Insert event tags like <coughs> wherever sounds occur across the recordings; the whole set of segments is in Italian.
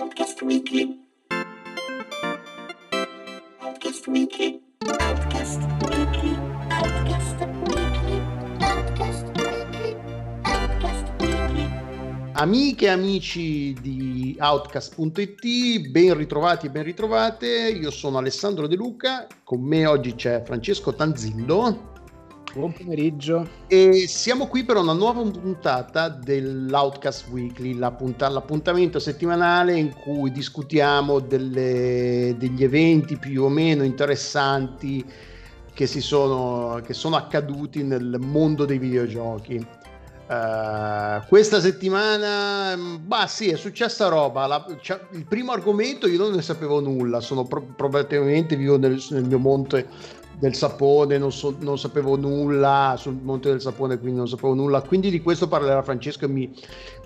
Outcast Weekly. Outcast Weekly. Outcast Weekly. Outcast Weekly. Outcast Weekly. Outcast Weekly. Amiche e amici di Outcast.it, ben ritrovati e ben ritrovate. Io sono Alessandro De Luca, con me oggi c'è Francesco Tanzillo Buon pomeriggio. e siamo qui per una nuova puntata dell'Outcast Weekly, la punta- l'appuntamento settimanale in cui discutiamo delle- degli eventi più o meno interessanti che, si sono, che sono accaduti nel mondo dei videogiochi. Eh, questa settimana, mh, bah sì, è successa roba. La- cioè, il primo argomento io non ne sapevo nulla, sono pro- probabilmente vivo nel, nel mio monte del sapone, non, so- non sapevo nulla sul monte del sapone, quindi non sapevo nulla. Quindi di questo parlerà Francesco e mi,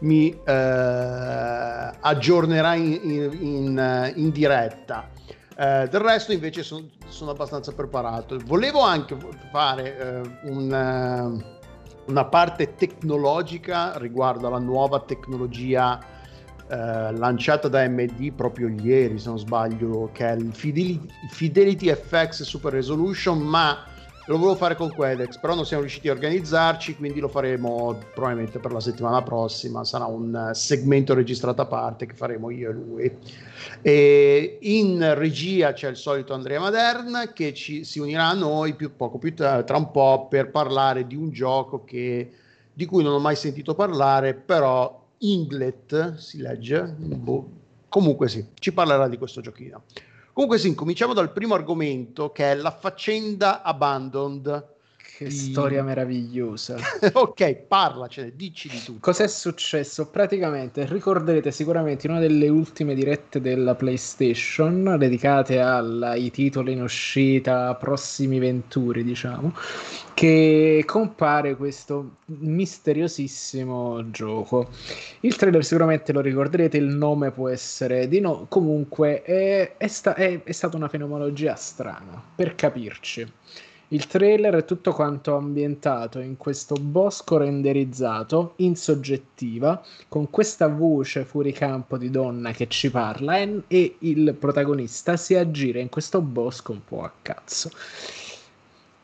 mi, eh, aggiornerà in, in- in, eh, in diretta. Eh, del resto invece son- sono abbastanza preparato. Volevo anche fare eh, un, eh, una parte tecnologica riguardo alla nuova tecnologia eh, lanciata da AMD proprio ieri, se non sbaglio, che è il Fidelity, Fidelity FX Super Resolution, ma lo volevo fare con Quedex, però non siamo riusciti a organizzarci, quindi lo faremo probabilmente per la settimana prossima, sarà un eh, segmento registrato a parte che faremo io e lui. E in regia c'è il solito Andrea Maderna che ci, si unirà a noi più, poco più tra, tra un po' per parlare di un gioco che, di cui non ho mai sentito parlare, però Inglet si legge, boh. comunque sì, ci parlerà di questo giochino. Comunque sì, cominciamo dal primo argomento che è la faccenda Abandoned. Che storia meravigliosa. <laughs> ok, parlacene, dici di tutto. Cos'è successo? Praticamente ricorderete sicuramente in una delle ultime dirette della PlayStation dedicate ai titoli in uscita, prossimi venturi, diciamo, che compare questo misteriosissimo gioco. Il trailer sicuramente lo ricorderete, il nome può essere di no, comunque è, è sta- è- è stata una fenomenologia strana, per capirci. Il trailer è tutto quanto ambientato in questo bosco renderizzato in soggettiva, con questa voce fuori campo di donna che ci parla e, e il protagonista si aggira in questo bosco un po' a cazzo.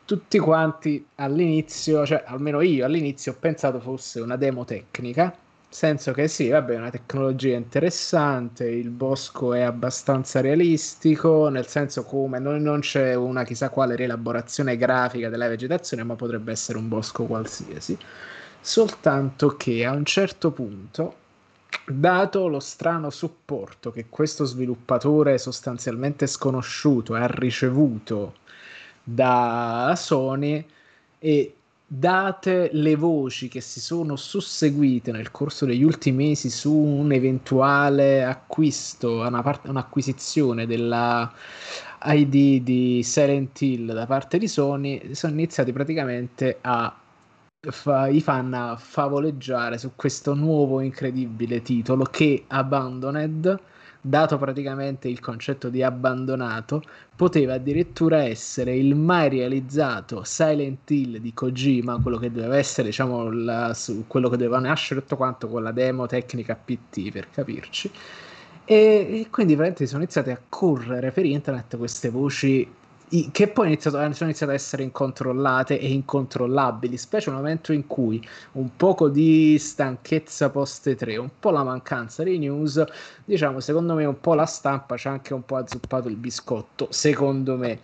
Tutti quanti all'inizio, cioè almeno io all'inizio ho pensato fosse una demo tecnica, senso che sì, vabbè, è una tecnologia interessante, il bosco è abbastanza realistico, nel senso come non, non c'è una chissà quale rielaborazione grafica della vegetazione, ma potrebbe essere un bosco qualsiasi. Soltanto che a un certo punto, dato lo strano supporto che questo sviluppatore sostanzialmente sconosciuto ha ricevuto da Sony e date le voci che si sono susseguite nel corso degli ultimi mesi su un eventuale acquisto, una parte- un'acquisizione della ID di Silent Hill da parte di Sony, sono iniziati praticamente a fa- i fan a favoleggiare su questo nuovo incredibile titolo che Abandoned, dato praticamente il concetto di abbandonato, poteva addirittura essere il mai realizzato Silent Hill di Kojima, quello che doveva essere, diciamo, la- quello che doveva nascere tutto quanto con la demo tecnica PT, per capirci. E, e quindi veramente sono iniziate a correre per internet queste voci che poi iniziato- sono iniziate a essere incontrollate e incontrollabili, specie nel momento in cui un poco di stanchezza post 3, un po' la mancanza di news, diciamo, secondo me un po' la stampa ci ha anche un po' azzuppato il biscotto, secondo me,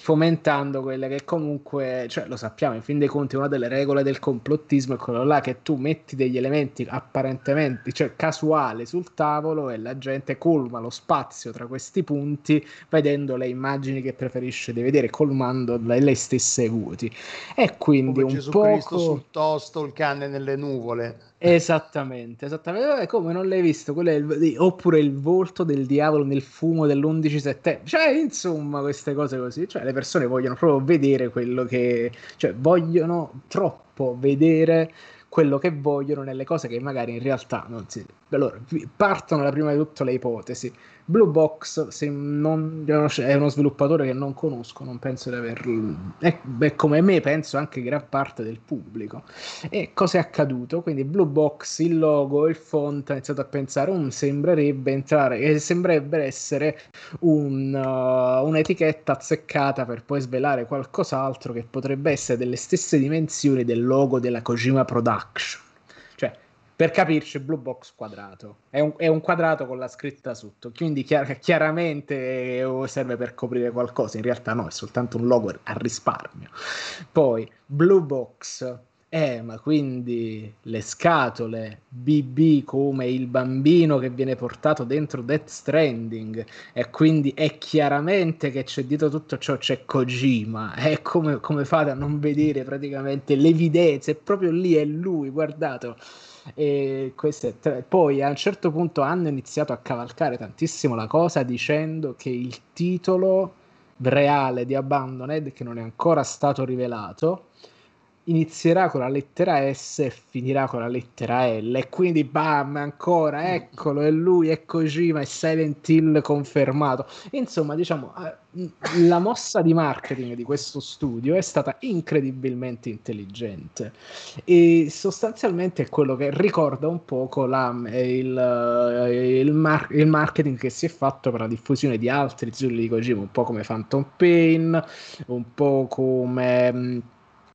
fomentando quelle che comunque, cioè lo sappiamo, in fin dei conti una delle regole del complottismo è quello là che tu metti degli elementi apparentemente, cioè casuali sul tavolo e la gente colma lo spazio tra questi punti vedendo le immagini che preferisce di vedere, colmando le, le stesse vuoti. E quindi Come un Gesù Cristo poco... sul tosto, il cane nelle nuvole. Esattamente, esattamente. Come non l'hai visto? Il- oppure il volto del diavolo nel fumo dell'11 settembre. Cioè, insomma, queste cose così. Cioè, le persone vogliono proprio vedere quello che... Cioè, vogliono troppo vedere quello che vogliono nelle cose che magari in realtà non si... allora, partono da prima di tutto le ipotesi. Blue Box se non, è uno sviluppatore che non conosco, non penso di averlo. È, beh, come me, penso anche gran parte del pubblico. E cosa è accaduto? Quindi Blue Box, il logo, il font, ha iniziato a pensare, um, sembrerebbe entrare, e sembrerebbe essere un, uh, un'etichetta azzeccata per poi svelare qualcos'altro che potrebbe essere delle stesse dimensioni del logo della Kojima Production per capirci, Blue Box quadrato. È un, è un, quadrato con la scritta sotto, quindi chiar- chiaramente eh, serve per coprire qualcosa. In realtà no, è soltanto un logo a risparmio. Poi Blue Box. Eh, ma quindi le scatole BB come il bambino che viene portato dentro Death Stranding e quindi è chiaramente che c'è dietro tutto ciò c'è Kojima è come, come fate a non vedere praticamente l'evidenza è proprio lì è lui guardate e tre. Poi a un certo punto hanno iniziato a cavalcare tantissimo la cosa dicendo che il titolo reale di Abandoned, che non è ancora stato rivelato, inizierà con la lettera S e finirà con la lettera L e quindi bam ancora eccolo è lui è Kojima è Silent Hill confermato. Insomma diciamo eh, la mossa di marketing di questo studio è stata incredibilmente intelligente. E sostanzialmente è quello che ricorda un poco la, il, eh, il, mar- il, marketing che si è fatto per la diffusione di altri titoli di Kojima un po' come Phantom Pain un po' come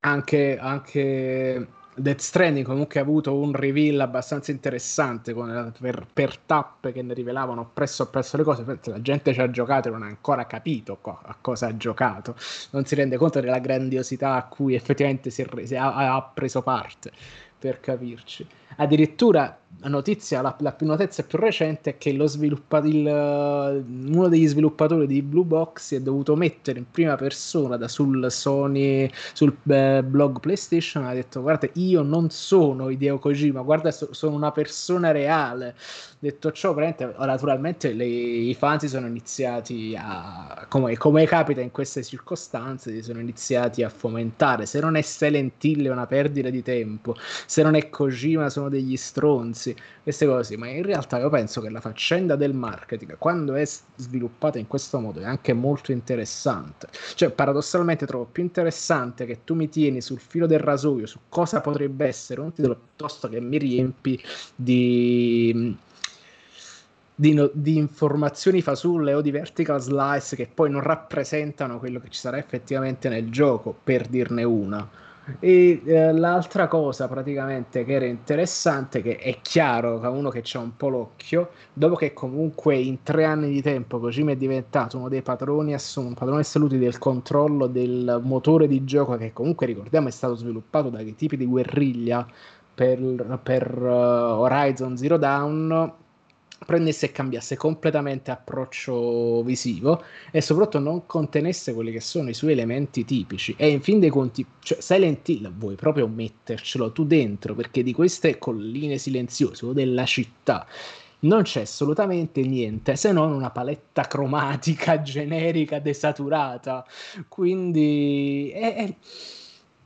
anche, anche Death Stranding comunque ha avuto un reveal abbastanza interessante con, per, per, tappe che ne rivelavano presso a presso le cose. La gente ci ha giocato e non ha ancora capito co- a cosa ha giocato, non si rende conto della grandiosità a cui effettivamente si, si ha, ha preso parte per capirci. Addirittura notizia, la, la notizia più recente è che sviluppa- il, uno degli sviluppatori di Blue Box si è dovuto mettere in prima persona da sul Sony, sul eh, blog PlayStation, ha detto guarda io non sono Hideo Kojima, guarda so, sono una persona reale. Detto ciò, naturalmente le, i fan si sono iniziati a, come, come capita in queste circostanze, si sono iniziati a fomentare. Se non è Silent Hill è una perdita di tempo, se non è Kojima sono degli stronzi, queste cose, ma in realtà io penso che la faccenda del marketing, quando è sviluppata in questo modo, è anche molto interessante. Cioè, paradossalmente trovo più interessante che tu mi tieni sul filo del rasoio su cosa potrebbe essere un titolo piuttosto che mi riempi di di, no, di, informazioni fasulle o di vertical slice che poi non rappresentano quello che ci sarà effettivamente nel gioco, per dirne una. E eh, l'altra cosa praticamente che era interessante, che è chiaro che uno che c'ha un po' l'occhio, dopo che comunque in tre anni di tempo Kojima è diventato uno dei patroni, assun- padroni assoluti del controllo del motore di gioco, che comunque ricordiamo è stato sviluppato dai tipi di guerriglia per, per uh, Horizon Zero Dawn prendesse e cambiasse completamente approccio visivo e soprattutto non contenesse quelli che sono i suoi elementi tipici. E in fin dei conti cioè Silent Hill vuoi proprio mettercelo tu dentro perché di queste colline silenziose o della città non c'è assolutamente niente se non una paletta cromatica <laughs> generica desaturata. Quindi è, è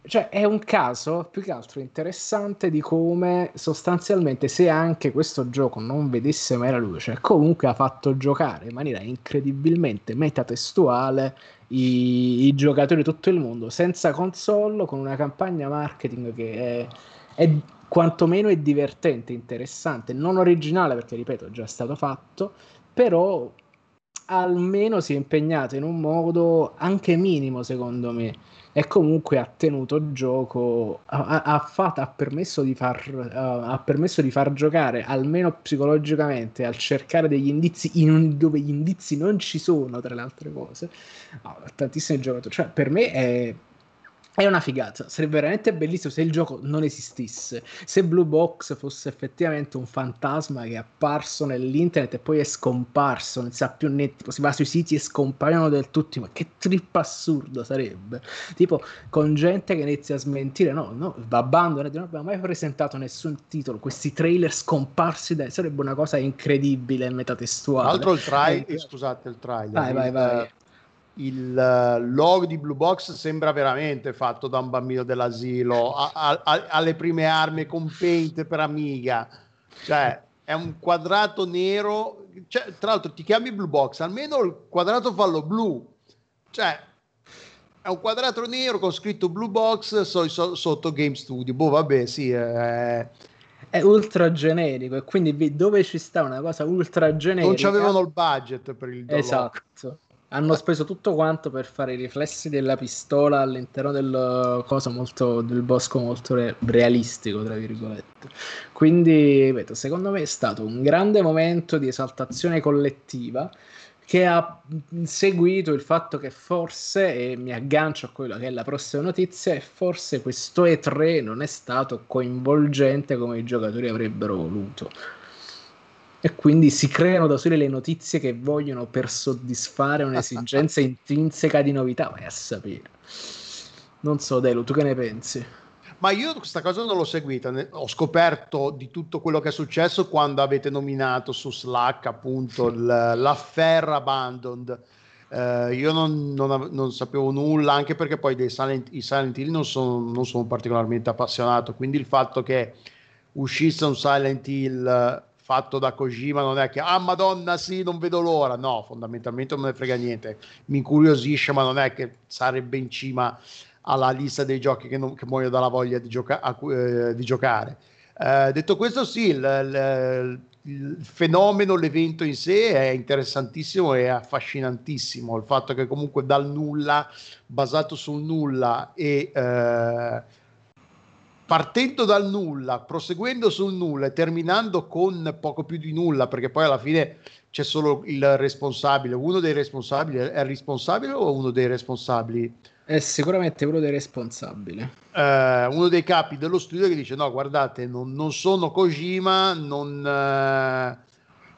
cioè è un caso più che altro interessante di come sostanzialmente se anche questo gioco non vedesse mai la luce comunque ha fatto giocare in maniera incredibilmente metatestuale i, i giocatori di tutto il mondo senza console con una campagna marketing che è, è quantomeno è divertente interessante non originale perché ripeto è già stato fatto però almeno si è impegnato in un modo anche minimo secondo me e comunque ha tenuto gioco, ha, ha, fatto, ha, permesso di far, uh, ha permesso di far giocare almeno psicologicamente al cercare degli indizi in, dove gli indizi non ci sono, tra le altre cose, oh, tantissimi giocatori. Cioè, per me è è una figata, sarebbe veramente bellissimo se il gioco non esistesse, se Blue Box fosse effettivamente un fantasma che è apparso nell'internet e poi è scomparso, non si sa più tipo, si va sui siti e scompaiono del tutto, ma che trip assurdo sarebbe, tipo con gente che inizia a smentire, no, no, abbandona, non abbiamo mai presentato nessun titolo, questi trailer scomparsi, dai, sarebbe una cosa incredibile e metatestuale. Tra l'altro il trailer, eh, scusate il trailer, vai, vai, vai il uh, logo di Blue Box sembra veramente fatto da un bambino dell'asilo a, a, a, alle prime armi con paint per Amiga. Cioè è un quadrato nero, cioè, tra l'altro ti chiami Blue Box, almeno il quadrato fallo blu, cioè è un quadrato nero con scritto Blue Box so, so, sotto Game Studio, boh vabbè sì, è... è ultra generico e quindi dove ci sta una cosa ultra generica non c'avevano il budget per il download. esatto hanno speso tutto quanto per fare i riflessi della pistola all'interno del cosa molto del bosco molto re- realistico tra virgolette. Quindi ripeto, secondo me è stato un grande momento di esaltazione collettiva che ha seguito il fatto che forse, e mi aggancio a quella che è la prossima notizia, e forse questo E3 non è stato coinvolgente come i giocatori avrebbero voluto e quindi si creano da sole le notizie che vogliono per soddisfare un'esigenza <laughs> intrinseca di novità. Vai a sapere. Non so, Delu, tu che ne pensi? Ma io questa cosa non l'ho seguita, ho scoperto di tutto quello che è successo quando avete nominato su Slack appunto l'affair Abandoned. Uh, io non, non, non, sapevo nulla, anche perché poi dei Silent, i Silent Hill non sono, non sono particolarmente appassionato, quindi il fatto che uscisse un Silent Hill fatto da Kojima non è che ah madonna sì non vedo l'ora. No fondamentalmente non ne frega niente. Mi incuriosisce ma non è che sarebbe in cima alla lista dei giochi che, non, che muoio dalla voglia di, gioca- a, eh, di giocare. Eh, detto questo sì il, il, il, fenomeno l'evento in sé è interessantissimo e affascinantissimo. Il fatto che comunque dal nulla basato sul nulla e eh, partendo dal nulla, proseguendo sul nulla e terminando con poco più di nulla, perché poi alla fine c'è solo il responsabile. Uno dei responsabili è il responsabile o uno dei responsabili? È sicuramente uno dei responsabili. Eh, uno dei capi dello studio che dice: No, guardate, non, non sono Kojima, non. Eh,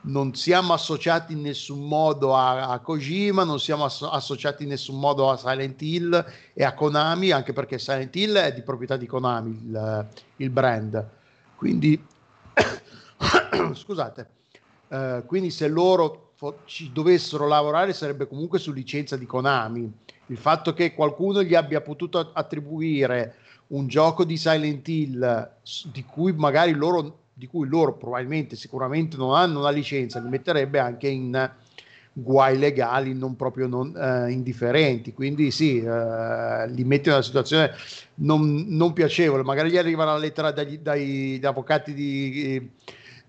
non siamo associati in nessun modo a, a Kojima, non siamo asso- associati in nessun modo a Silent Hill e a Konami, anche perché Silent Hill è di proprietà di Konami, il, il brand. Quindi, <coughs> scusate, uh, quindi se loro fo- ci dovessero lavorare sarebbe comunque su licenza di Konami. Il fatto che qualcuno gli abbia potuto attribuire un gioco di Silent Hill di cui magari loro di cui loro probabilmente sicuramente non hanno una licenza, li metterebbe anche in guai legali non proprio non, eh, indifferenti. Quindi sì, eh, li mette in una situazione non, non, piacevole. Magari gli arriva la lettera dagli, dai, dagli avvocati di,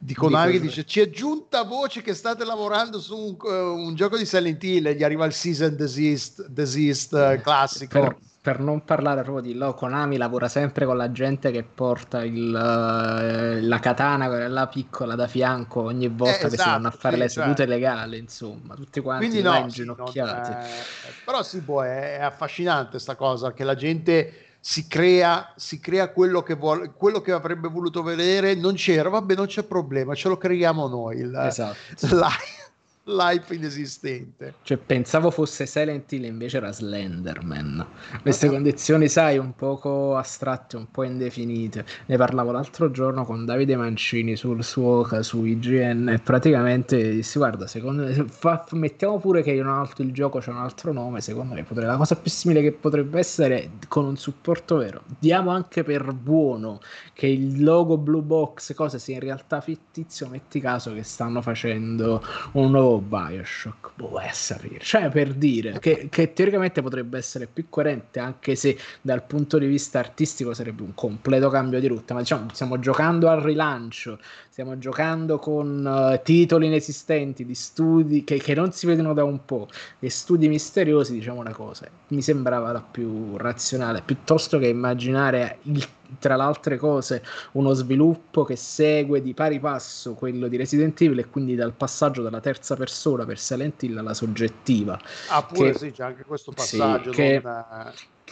di Konami che dice ci è giunta voce che state lavorando su un, uh, un gioco di Silent Hill e gli arriva il season desist, desist uh, classico. Per, per non parlare proprio di lo, Konami lavora sempre con la gente che porta il, uh, la katana, quella piccola da fianco ogni volta eh, esatto, che si vanno a esatto, fare sì, le sedute cioè... legali, insomma, tutti quanti Quindi no, inginocchiati. Sì, è... Però sì, boh, è, è affascinante questa cosa che la gente si crea, si crea quello, che vuole, quello che avrebbe voluto vedere, non c'era, vabbè, non c'è problema, ce lo creiamo noi. Il, esatto. <laughs> Live l'hype inesistente. Cioè, pensavo fosse Silent Hill, invece era Slenderman. Queste uh-huh. condizioni, sai, un poco astratte, un po' indefinite. Ne parlavo l'altro giorno con Davide Mancini sul suo su IGN e praticamente dissi, guarda, secondo me, fa, mettiamo pure che in un altro il gioco c'è un altro nome, secondo me potrebbe, la cosa più simile che potrebbe essere con un supporto vero. Diamo anche per buono che il logo Blue Box, cosa sia in realtà fittizio, metti caso che stanno facendo un nuovo Bioshock, boh, vai a sapere. Cioè, per dire che, che, teoricamente potrebbe essere più coerente, anche se dal punto di vista artistico sarebbe un completo cambio di rotta. Ma diciamo, stiamo giocando al rilancio, stiamo giocando con uh, titoli inesistenti di studi che, che, non si vedono da un po', e studi misteriosi, diciamo una cosa. Mi sembrava la più razionale, piuttosto che immaginare il tra le altre cose uno sviluppo che segue di pari passo quello di Resident Evil e quindi dal passaggio dalla terza persona per Silent Hill alla soggettiva. Ah, pure che, sì, c'è anche questo passaggio. Sì, che, non...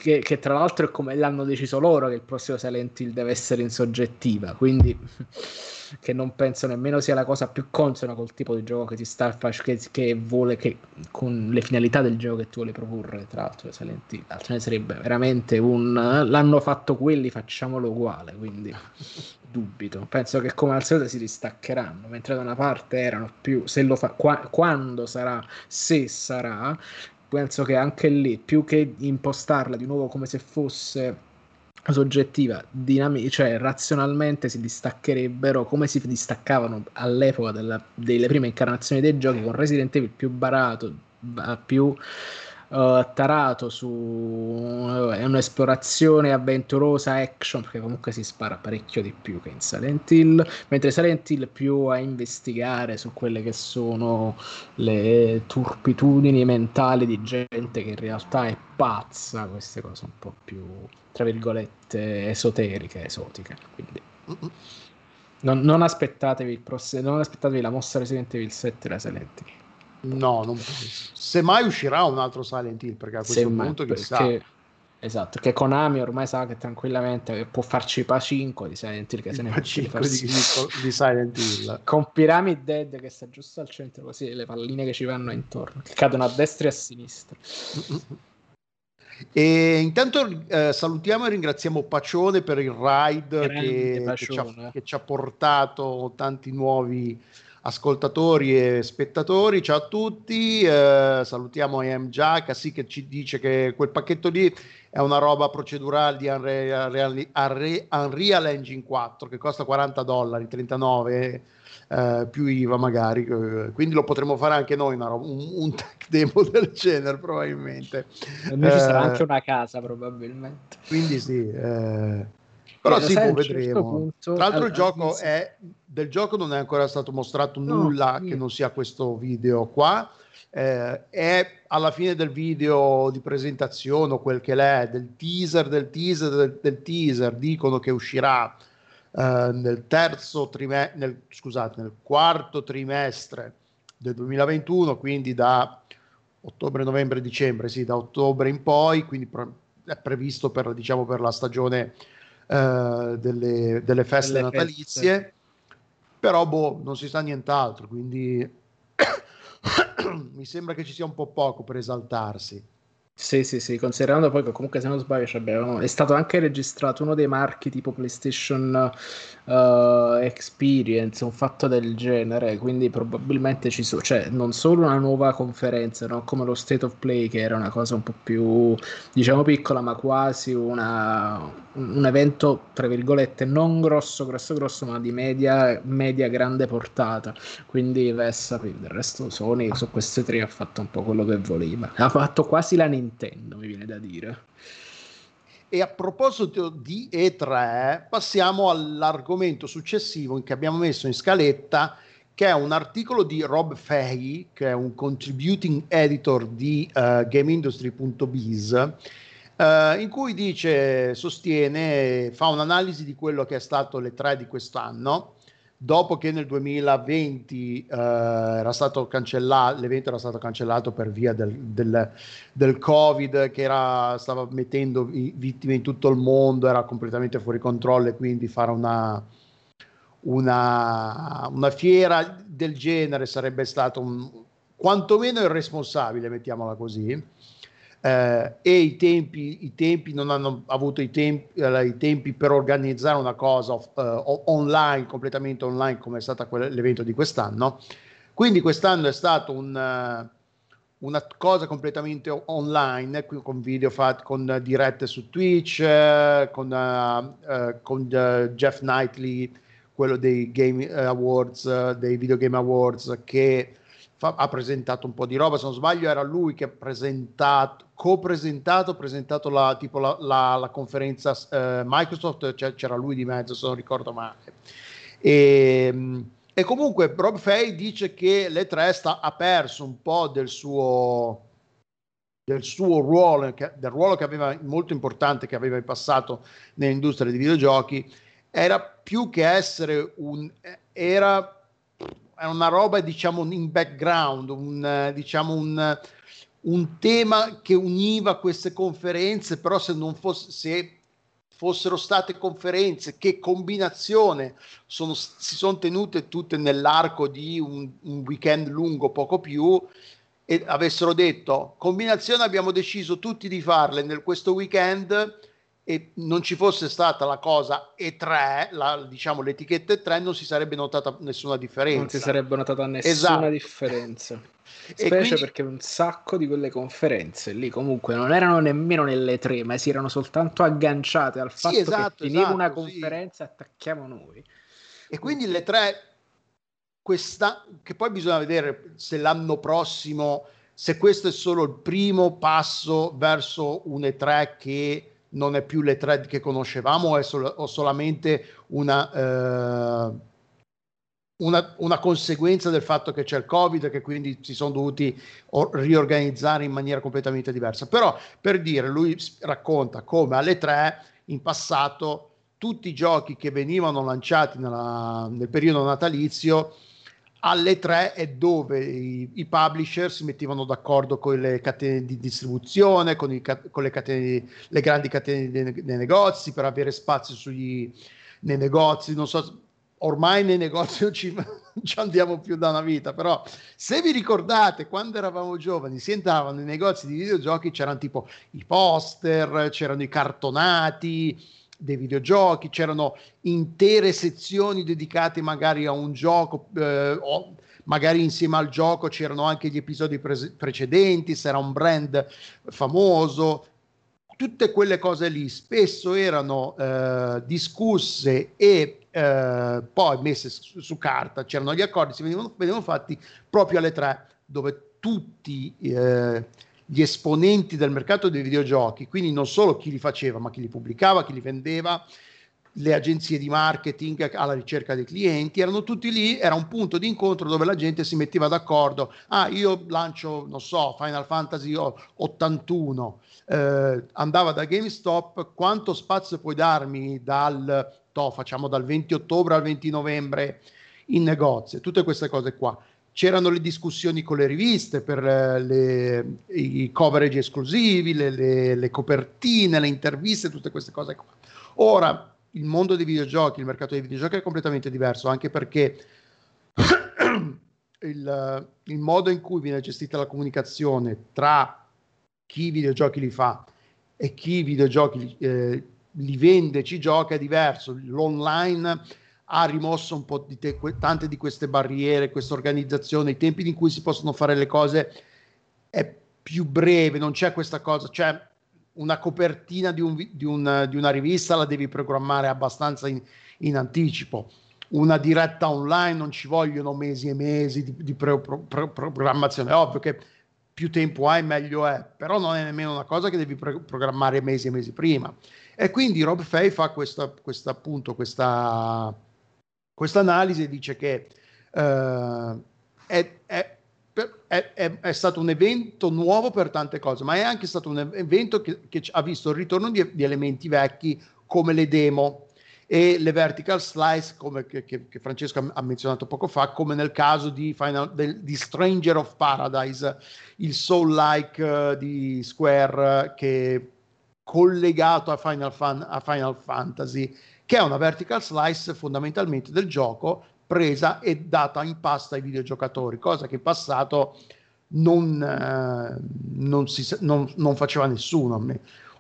che, che, tra l'altro è come l'hanno deciso loro che il prossimo Silent Hill deve essere in soggettiva, quindi <laughs> che non penso nemmeno sia la cosa più consona col tipo di gioco che si sta che, che vuole che con le finalità del gioco che tu vuole proporre tra l'altro Silent Hill. Ce ne sarebbe veramente un l'hanno fatto quelli facciamolo uguale quindi <laughs> dubito. Penso che come al solito si distaccheranno mentre da una parte erano più se lo fa qua, quando sarà se sarà penso che anche lì più che impostarla di nuovo come se fosse soggettiva, dinamica, cioè razionalmente si distaccherebbero come si distaccavano all'epoca della, delle prime incarnazioni dei giochi con Resident Evil più barato, più uh, tarato su uh, un'esplorazione avventurosa action perché comunque si spara parecchio di più che in Silent Hill mentre Silent Hill più a investigare su quelle che sono le turpitudini mentali di gente che in realtà è pazza queste cose un po' più tra virgolette esoteriche esotiche quindi. Non, non aspettatevi, il pross- non aspettatevi la mossa Resident Evil 7 da Silent Hill No, non penso. Se mai uscirà un altro Silent Hill, perché a questo Semmai, punto perché, chissà. Esatto, che Konami ormai sa che tranquillamente può farci pa 5 di Silent Hill che se ne può 5 di, di Silent Hill. <laughs> Con Pyramid Dead che sta giusto al centro, così le palline che ci vanno intorno, che cadono a destra e a sinistra. E intanto eh, salutiamo e ringraziamo Pacione per il ride che, che, ci ha, che, ci ha, portato tanti nuovi ascoltatori e spettatori. Ciao a tutti, eh, salutiamo IM Giaca, sì che ci dice che quel pacchetto lì è una roba procedurale di Unreal, Unreal Engine 4 che costa 40 dollari, 39 eh, più IVA magari, eh, quindi lo potremo fare anche noi, una roba, un, un tech demo <laughs> del genere probabilmente. E noi ci sarà anche una casa probabilmente. Quindi sì. Eh, però sì, vedremo. Certo punto, Tra l'altro, il gioco è del gioco non è ancora stato mostrato no, nulla niente. che non sia questo video qua. Eh, è alla fine del video di presentazione o quel che l'è, del teaser, del teaser, del, del teaser, dicono che uscirà eh, nel terzo trimestre, nel, scusate, nel quarto trimestre del 2021, quindi da ottobre, novembre, dicembre, sì, da ottobre in poi, quindi pre- è previsto per, diciamo, per la stagione eh, delle, delle, feste delle natalizie, feste. Però boh, non si sa nient'altro, quindi <coughs> mi sembra che ci sia un po' poco per esaltarsi. Sì, sì, sì, considerando poi che comunque se non sbaglio è stato anche registrato uno dei marchi tipo PlayStation uh, Experience, un fatto del genere, quindi probabilmente ci sono, cioè non solo una nuova conferenza, no? come lo State of Play che era una cosa un po' più, diciamo piccola, ma quasi una, un evento, tra virgolette, non grosso, grosso, grosso, ma di media, media grande portata, quindi Vessa, del resto Sony su queste tre ha fatto un po' quello che voleva, ha fatto quasi la Nintendo, mi viene da dire. E a proposito di E3, passiamo all'argomento successivo che abbiamo messo in scaletta, che è un articolo di Rob Fahey, che è un contributing editor di uh, GameIndustry.biz, uh, in cui dice, sostiene, fa un'analisi di quello che è stato l'E3 di quest'anno dopo che nel 2020 eh, era stato cancellato, l'evento era stato cancellato per via del, del, del Covid che era, stava mettendo vittime in tutto il mondo, era completamente fuori controllo e quindi fare una, una, una fiera del genere sarebbe stato un, quantomeno irresponsabile, mettiamola così eh, e i tempi, i tempi, non hanno avuto i tempi, eh, i tempi per organizzare una cosa eh, online, completamente online come è stato l'evento di quest'anno. Quindi quest'anno è stato un, uh, una cosa completamente online, con video fatti, con dirette su Twitch, eh, con, uh, con Jeff Knightley, quello dei Game Awards, dei Video Game Awards, che fa, ha presentato un po' di roba, se non sbaglio era lui che ha presentato, co-presentato, presentato la, tipo la, la, la conferenza eh, Microsoft, cioè, c'era lui di mezzo se non ricordo male. E, ehm, e comunque Rob Fay dice che l'E3 sta, ha perso un po' del suo, del suo ruolo, che, del ruolo che aveva molto importante che aveva in passato nell'industria dei videogiochi, era più che essere un... era una roba diciamo in background, un, diciamo un, un tema che univa queste conferenze, però se non fosse, se fossero state conferenze che combinazione sono, si sono tenute tutte nell'arco di un, un weekend lungo, poco più, e avessero detto combinazione abbiamo deciso tutti di farle nel questo weekend e non ci fosse stata la cosa E3, la, diciamo l'etichetta E3, non si sarebbe notata nessuna differenza. Non si sarebbe notata nessuna Esatto. differenza. <laughs> Specie quindi- perché un sacco di quelle conferenze lì comunque non erano nemmeno nelle tre, ma si erano soltanto agganciate al Sì, fatto esatto, che finiva esatto, una sì. conferenza e attacchiamo noi. E quindi le tre, questa, che poi bisogna vedere se l'anno prossimo, se questo è solo il primo passo verso un E3 che non è più l'E3 che conoscevamo o è sol- o solamente una, eh, una, una conseguenza del fatto che c'è il Covid e che quindi si sono dovuti o- riorganizzare in maniera completamente diversa. Però per dire, lui racconta come alle 3 in passato tutti i giochi che venivano lanciati nella- nel periodo natalizio alle 3 è dove i, i publisher si mettevano d'accordo con le catene di distribuzione, con, i con le, catene le grandi catene dei, dei negozi per avere spazio sugli, nei negozi. Non so, ormai nei negozi <laughs> non ci, non ci andiamo più da una vita, però se vi ricordate quando eravamo giovani si entravano nei negozi di videogiochi, c'erano tipo i poster, c'erano i cartonati dei videogiochi, c'erano intere sezioni dedicate magari a un gioco, eh, o magari insieme al gioco c'erano anche gli episodi pre- precedenti, se era un brand famoso, tutte quelle cose lì spesso erano eh, discusse e eh, poi messe su, su carta, c'erano gli accordi, si venivano, venivano fatti proprio alle tre, dove tutti eh, gli esponenti del mercato dei videogiochi, quindi non solo chi li faceva, ma chi li pubblicava, chi li vendeva, le agenzie di marketing alla ricerca dei clienti, erano tutti lì, era un punto di incontro dove la gente si metteva d'accordo, ah io lancio, non so, Final Fantasy 81, eh, andava da GameStop, quanto spazio puoi darmi dal, to, facciamo dal 20 ottobre al 20 novembre in negozio, tutte queste cose qua c'erano le discussioni con le riviste per eh, le, i coverage esclusivi, le, le, le, copertine, le interviste, tutte queste cose. Ora il mondo dei videogiochi, il mercato dei videogiochi è completamente diverso, anche perché <clears throat> il, il modo in cui viene gestita la comunicazione tra chi i videogiochi li fa e chi i videogiochi eh, li vende, ci gioca è diverso. L'online ha rimosso un po' di te, tante di queste barriere, questa organizzazione, i tempi in cui si possono fare le cose è più breve, non c'è questa cosa, cioè una copertina di, un, di, un, di una rivista la devi programmare abbastanza in, in, anticipo. Una diretta online non ci vogliono mesi e mesi di, di pro, pro, pro, programmazione. È ovvio che più tempo hai, meglio è, però non è nemmeno una cosa che devi programmare mesi e mesi prima. E quindi Rob Fay fa questa, questa appunto, questa, questa analisi dice che eh, è, è, è, è, stato un evento nuovo per tante cose, ma è anche stato un evento che, che ha visto il ritorno di, di, elementi vecchi come le demo e le vertical slice, come che, che, che Francesco ha menzionato poco fa, come nel caso di, Final, del, di Stranger of Paradise, il soul-like uh, di Square che collegato a Final, Fan, a Final Fantasy che è una vertical slice fondamentalmente del gioco presa e data in pasta ai videogiocatori, cosa che in passato non, eh, non, si, non, non faceva nessuno.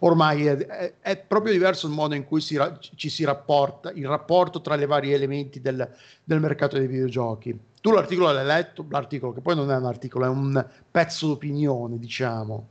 Ormai è, è, è, proprio diverso il modo in cui si, ci si rapporta, il rapporto tra i vari elementi del, del mercato dei videogiochi. Tu l'articolo l'hai letto, l'articolo che poi non è un articolo, è un pezzo d'opinione, diciamo.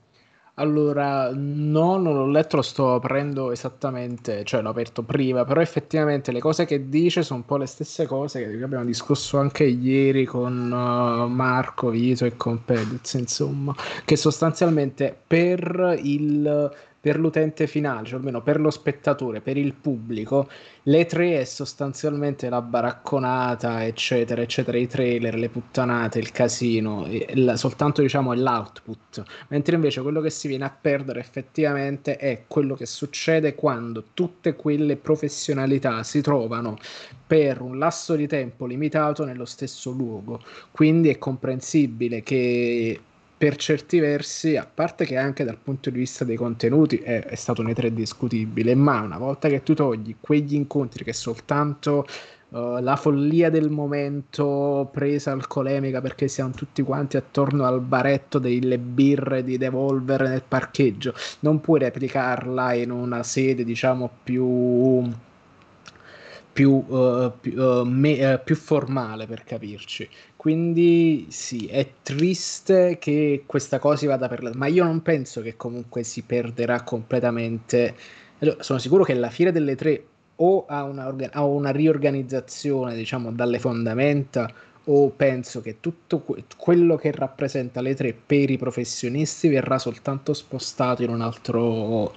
Allora, no, non l'ho letto, lo sto aprendo esattamente, cioè l'ho aperto prima, però effettivamente le cose che dice sono un po' le stesse cose che abbiamo discusso anche ieri con uh, Marco, Vito e con Pedez, insomma, che sostanzialmente per il per l'utente finale, cioè almeno per lo spettatore, per il pubblico, le tre è sostanzialmente la baracconata, eccetera, eccetera, i trailer, le puttanate, il casino, il, soltanto diciamo l'output, mentre invece quello che si viene a perdere effettivamente è quello che succede quando tutte quelle professionalità si trovano per un lasso di tempo limitato nello stesso luogo. Quindi è comprensibile che per certi versi, a parte che anche dal punto di vista dei contenuti è, è stato un E3 discutibile, ma una volta che tu togli quegli incontri che soltanto uh, la follia del momento presa alcolemica perché siamo tutti quanti attorno al baretto delle birre di Devolver nel parcheggio. Non puoi replicarla in una sede, diciamo, più più, uh, più, uh, me, uh, più, formale per capirci. Quindi sì, è triste che questa cosa vada per la... ma io non penso che comunque si perderà completamente. Allora, sono sicuro che la fiera delle tre o ha una, orga- ha una riorganizzazione, diciamo, dalle fondamenta o penso che tutto que- quello che rappresenta le tre per i professionisti verrà soltanto spostato in un altro,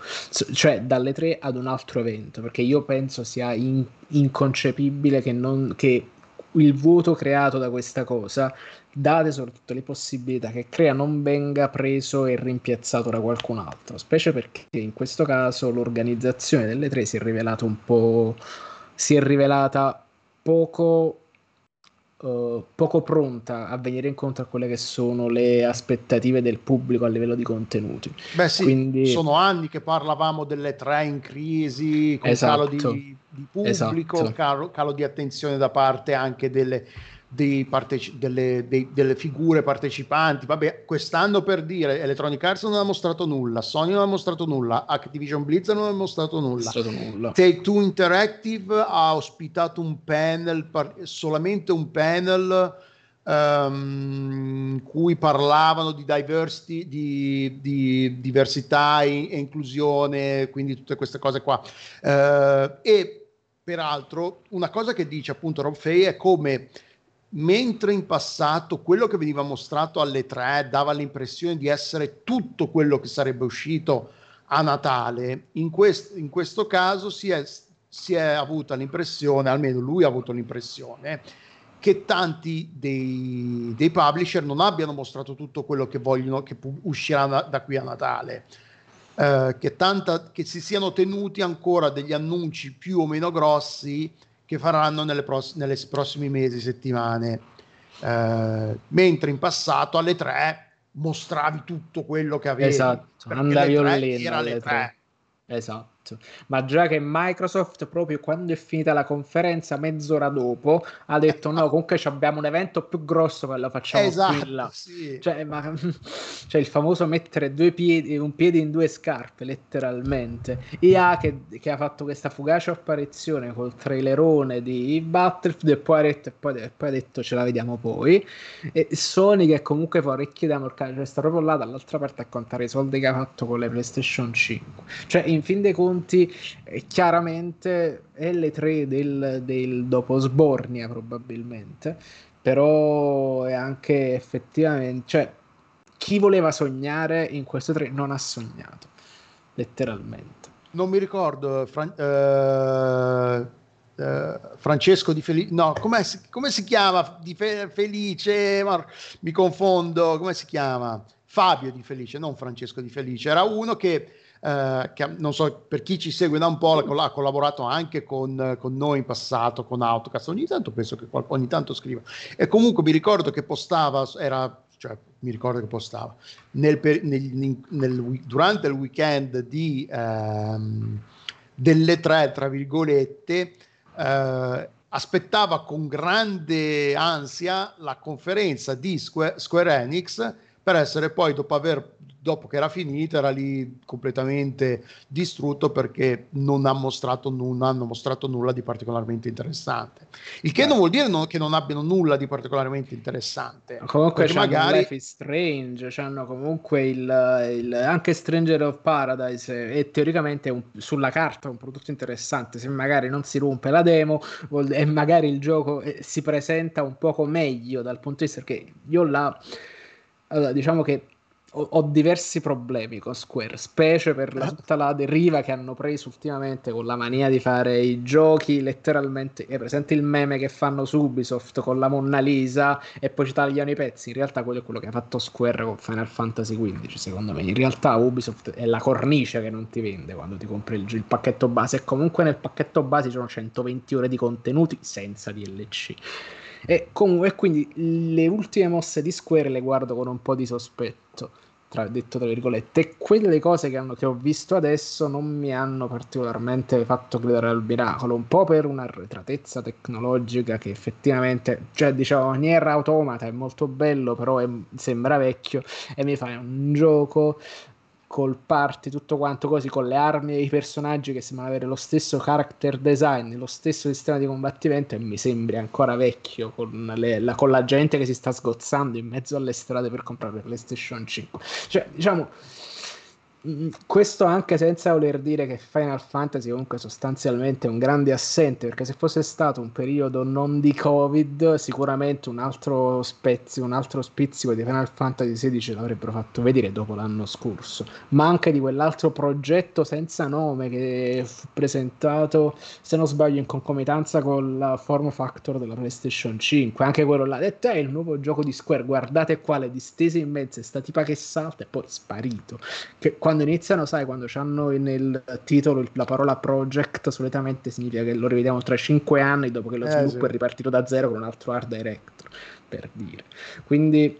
cioè dalle tre ad un altro evento, perché io penso sia in- inconcepibile che, non, che il vuoto creato da questa cosa, date soprattutto le possibilità che crea, non venga preso e rimpiazzato da qualcun altro, specie perché in questo caso l'organizzazione delle tre si è rivelata un po' si è rivelata poco uh, poco pronta a venire incontro a quelle che sono le aspettative del pubblico a livello di contenuti. Beh sì, Quindi... sono anni che parlavamo delle tre in crisi, con esatto. calo di, di pubblico, esatto. calo, calo di attenzione da parte anche delle parteci- delle, dei, delle, figure partecipanti. Vabbè, quest'anno per dire, Electronic Arts non ha mostrato nulla, Sony non ha mostrato nulla, Activision Blizzard non ha mostrato nulla. nulla. Take Two Interactive ha ospitato un panel, par- solamente un panel um, in cui parlavano di diversity, di, di diversità e, e, inclusione, quindi tutte queste cose qua. Uh, e peraltro una cosa che dice appunto Rob Fay è come mentre in passato quello che veniva mostrato alle tre dava l'impressione di essere tutto quello che sarebbe uscito a Natale, in, quest- in questo caso si è, si è avuta l'impressione, almeno lui ha avuto l'impressione, che tanti dei, dei, publisher non abbiano mostrato tutto quello che vogliono che pu- uscirà na- da qui a Natale. Eh, che, tanta, che si siano tenuti ancora degli annunci più o meno grossi che faranno nelle, pross- nelle prossimi mesi, settimane. Eh, mentre in passato alle tre mostravi tutto quello che avevi. Esatto, andavi Era alle tre. tre. Esatto esatto. Ma già che Microsoft, proprio quando è finita la conferenza, mezz'ora dopo, ha detto: No, comunque abbiamo un evento più grosso che lo facciamo esatto, sì. cioè, ma, <laughs> cioè, il famoso mettere due piedi, un piede in due scarpe, letteralmente. IA che, che ha fatto questa fugace apparizione col trailerone di Battlefield e poi ha detto, e poi, e poi ha detto ce la vediamo poi. E Sony che comunque fa orecchie da morcare, cioè sta proprio là dall'altra parte a contare i soldi che ha fatto con le PlayStation 5. Cioè, in fin dei conti conti, eh, chiaramente L3 del, del dopo Sbornia probabilmente, però è anche effettivamente, cioè chi voleva sognare in questo 3 non ha sognato, letteralmente. Non mi ricordo, Fran- uh, uh, Francesco di Felice, no, come si chiama? Di Fe- Felice, Mar- mi confondo, come si chiama? Fabio di Felice, non Francesco di Felice, era uno che eh, che non so per chi ci segue da un po' ha collaborato anche con, con noi in passato con Autocast. Ogni tanto penso che qualcuno ogni tanto scriva. E comunque mi ricordo che postava era cioè mi ricordo che postava. Nel, nel, nel, durante il weekend di ehm, delle tre tra virgolette eh, aspettava con grande ansia la conferenza di Square, Square Enix per essere poi dopo aver dopo che era finita era lì completamente distrutto perché non, ha mostrato, non hanno mostrato nulla di particolarmente interessante. Il che Beh. non vuol dire no, che non abbiano nulla di particolarmente interessante. Comunque c'hanno magari... Life is Strange, c'hanno comunque il, il, anche Stranger of Paradise e teoricamente un, sulla carta un prodotto interessante, se magari non si rompe la demo e magari il gioco eh, si presenta un poco meglio dal punto di vista che io là... Allora, diciamo che ho, ho, diversi problemi con Square, specie per la, tutta la deriva che hanno preso ultimamente con la mania di fare i giochi letteralmente. È presente il meme che fanno su Ubisoft con la Monna Lisa e poi ci tagliano i pezzi. In realtà, quello è quello che ha fatto Square con Final Fantasy XV. Secondo me, in realtà, Ubisoft è la cornice che non ti vende quando ti compri il, il pacchetto base. E comunque nel pacchetto base ci sono 120 ore di contenuti senza DLC. E, comunque, quindi le ultime mosse di Square le guardo con un po' di sospetto tra, detto tra virgolette. E quelle cose che, hanno, che, ho visto adesso non mi hanno particolarmente fatto credere al miracolo, un po' per un'arretratezza tecnologica che effettivamente, cioè diciamo, Nier Automata è molto bello, però è, sembra vecchio e mi fa un gioco col party, tutto quanto così, con le armi e i personaggi che sembrano avere lo stesso character design, lo stesso sistema di combattimento e mi sembri ancora vecchio con, le, la, con la gente che si sta sgozzando in mezzo alle strade per comprare PlayStation 5. Cioè, diciamo questo anche senza voler dire che Final Fantasy comunque sostanzialmente è un grande assente perché se fosse stato un periodo non di covid sicuramente un altro spezio un altro spizzico di Final Fantasy XVI l'avrebbero fatto vedere dopo l'anno scorso. Ma anche di quell'altro progetto senza nome che fu presentato se non sbaglio in concomitanza con la form factor della PlayStation 5 anche quello là detto è il nuovo gioco di Square guardate quale distese in mezzo è sta tipa che salta e poi sparito. Che quando iniziano, sai, quando hanno nel titolo la parola project, solitamente significa che lo rivediamo tra 5 anni dopo che lo eh, sviluppo sì. è ripartito da zero con un altro art director, per dire. Quindi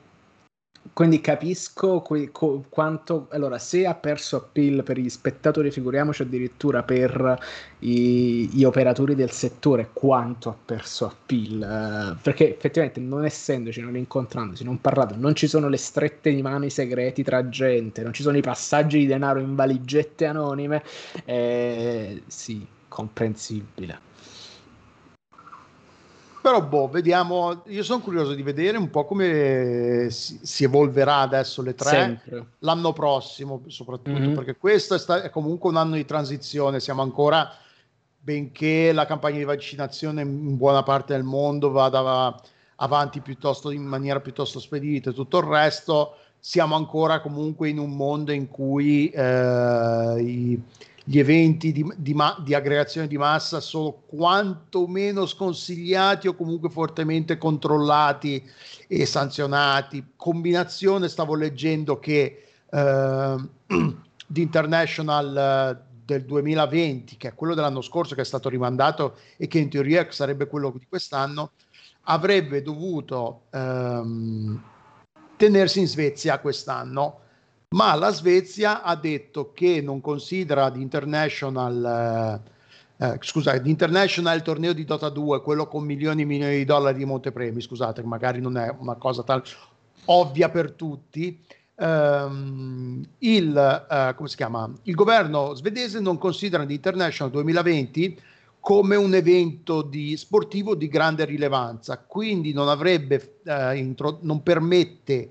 quindi capisco que- co- quanto allora se ha perso appeal per gli spettatori figuriamoci addirittura per i, gli operatori del settore quanto ha perso appeal uh, perché effettivamente non essendoci non incontrandosi non parlando non ci sono le strette di mano i segreti tra gente non ci sono i passaggi di denaro in valigette anonime eh, sì comprensibile però, boh, vediamo. Io sono curioso di vedere un po' come si, si evolverà adesso le tre Sempre. l'anno prossimo, soprattutto mm-hmm. perché questo è, sta- è, comunque un anno di transizione. Siamo ancora, benché la campagna di vaccinazione in buona parte del mondo vada avanti piuttosto in maniera piuttosto spedita e tutto il resto, siamo ancora comunque in un mondo in cui eh, i gli eventi di, di, di, aggregazione di massa sono quantomeno sconsigliati o comunque fortemente controllati e sanzionati. Combinazione, stavo leggendo che eh, <clears throat> di International eh, del 2020, che è quello dell'anno scorso che è stato rimandato e che in teoria sarebbe quello di quest'anno, avrebbe dovuto ehm, tenersi in Svezia quest'anno ma la Svezia ha detto che non considera di international eh, eh, scusate, di international il torneo di Dota 2, quello con milioni e milioni di dollari di montepremi, scusate, magari non è una cosa tal ovvia per tutti. Um, il, uh, come si chiama? il governo svedese non considera di International 2020 come un evento di, sportivo di grande rilevanza, quindi non avrebbe, uh, intro- non permette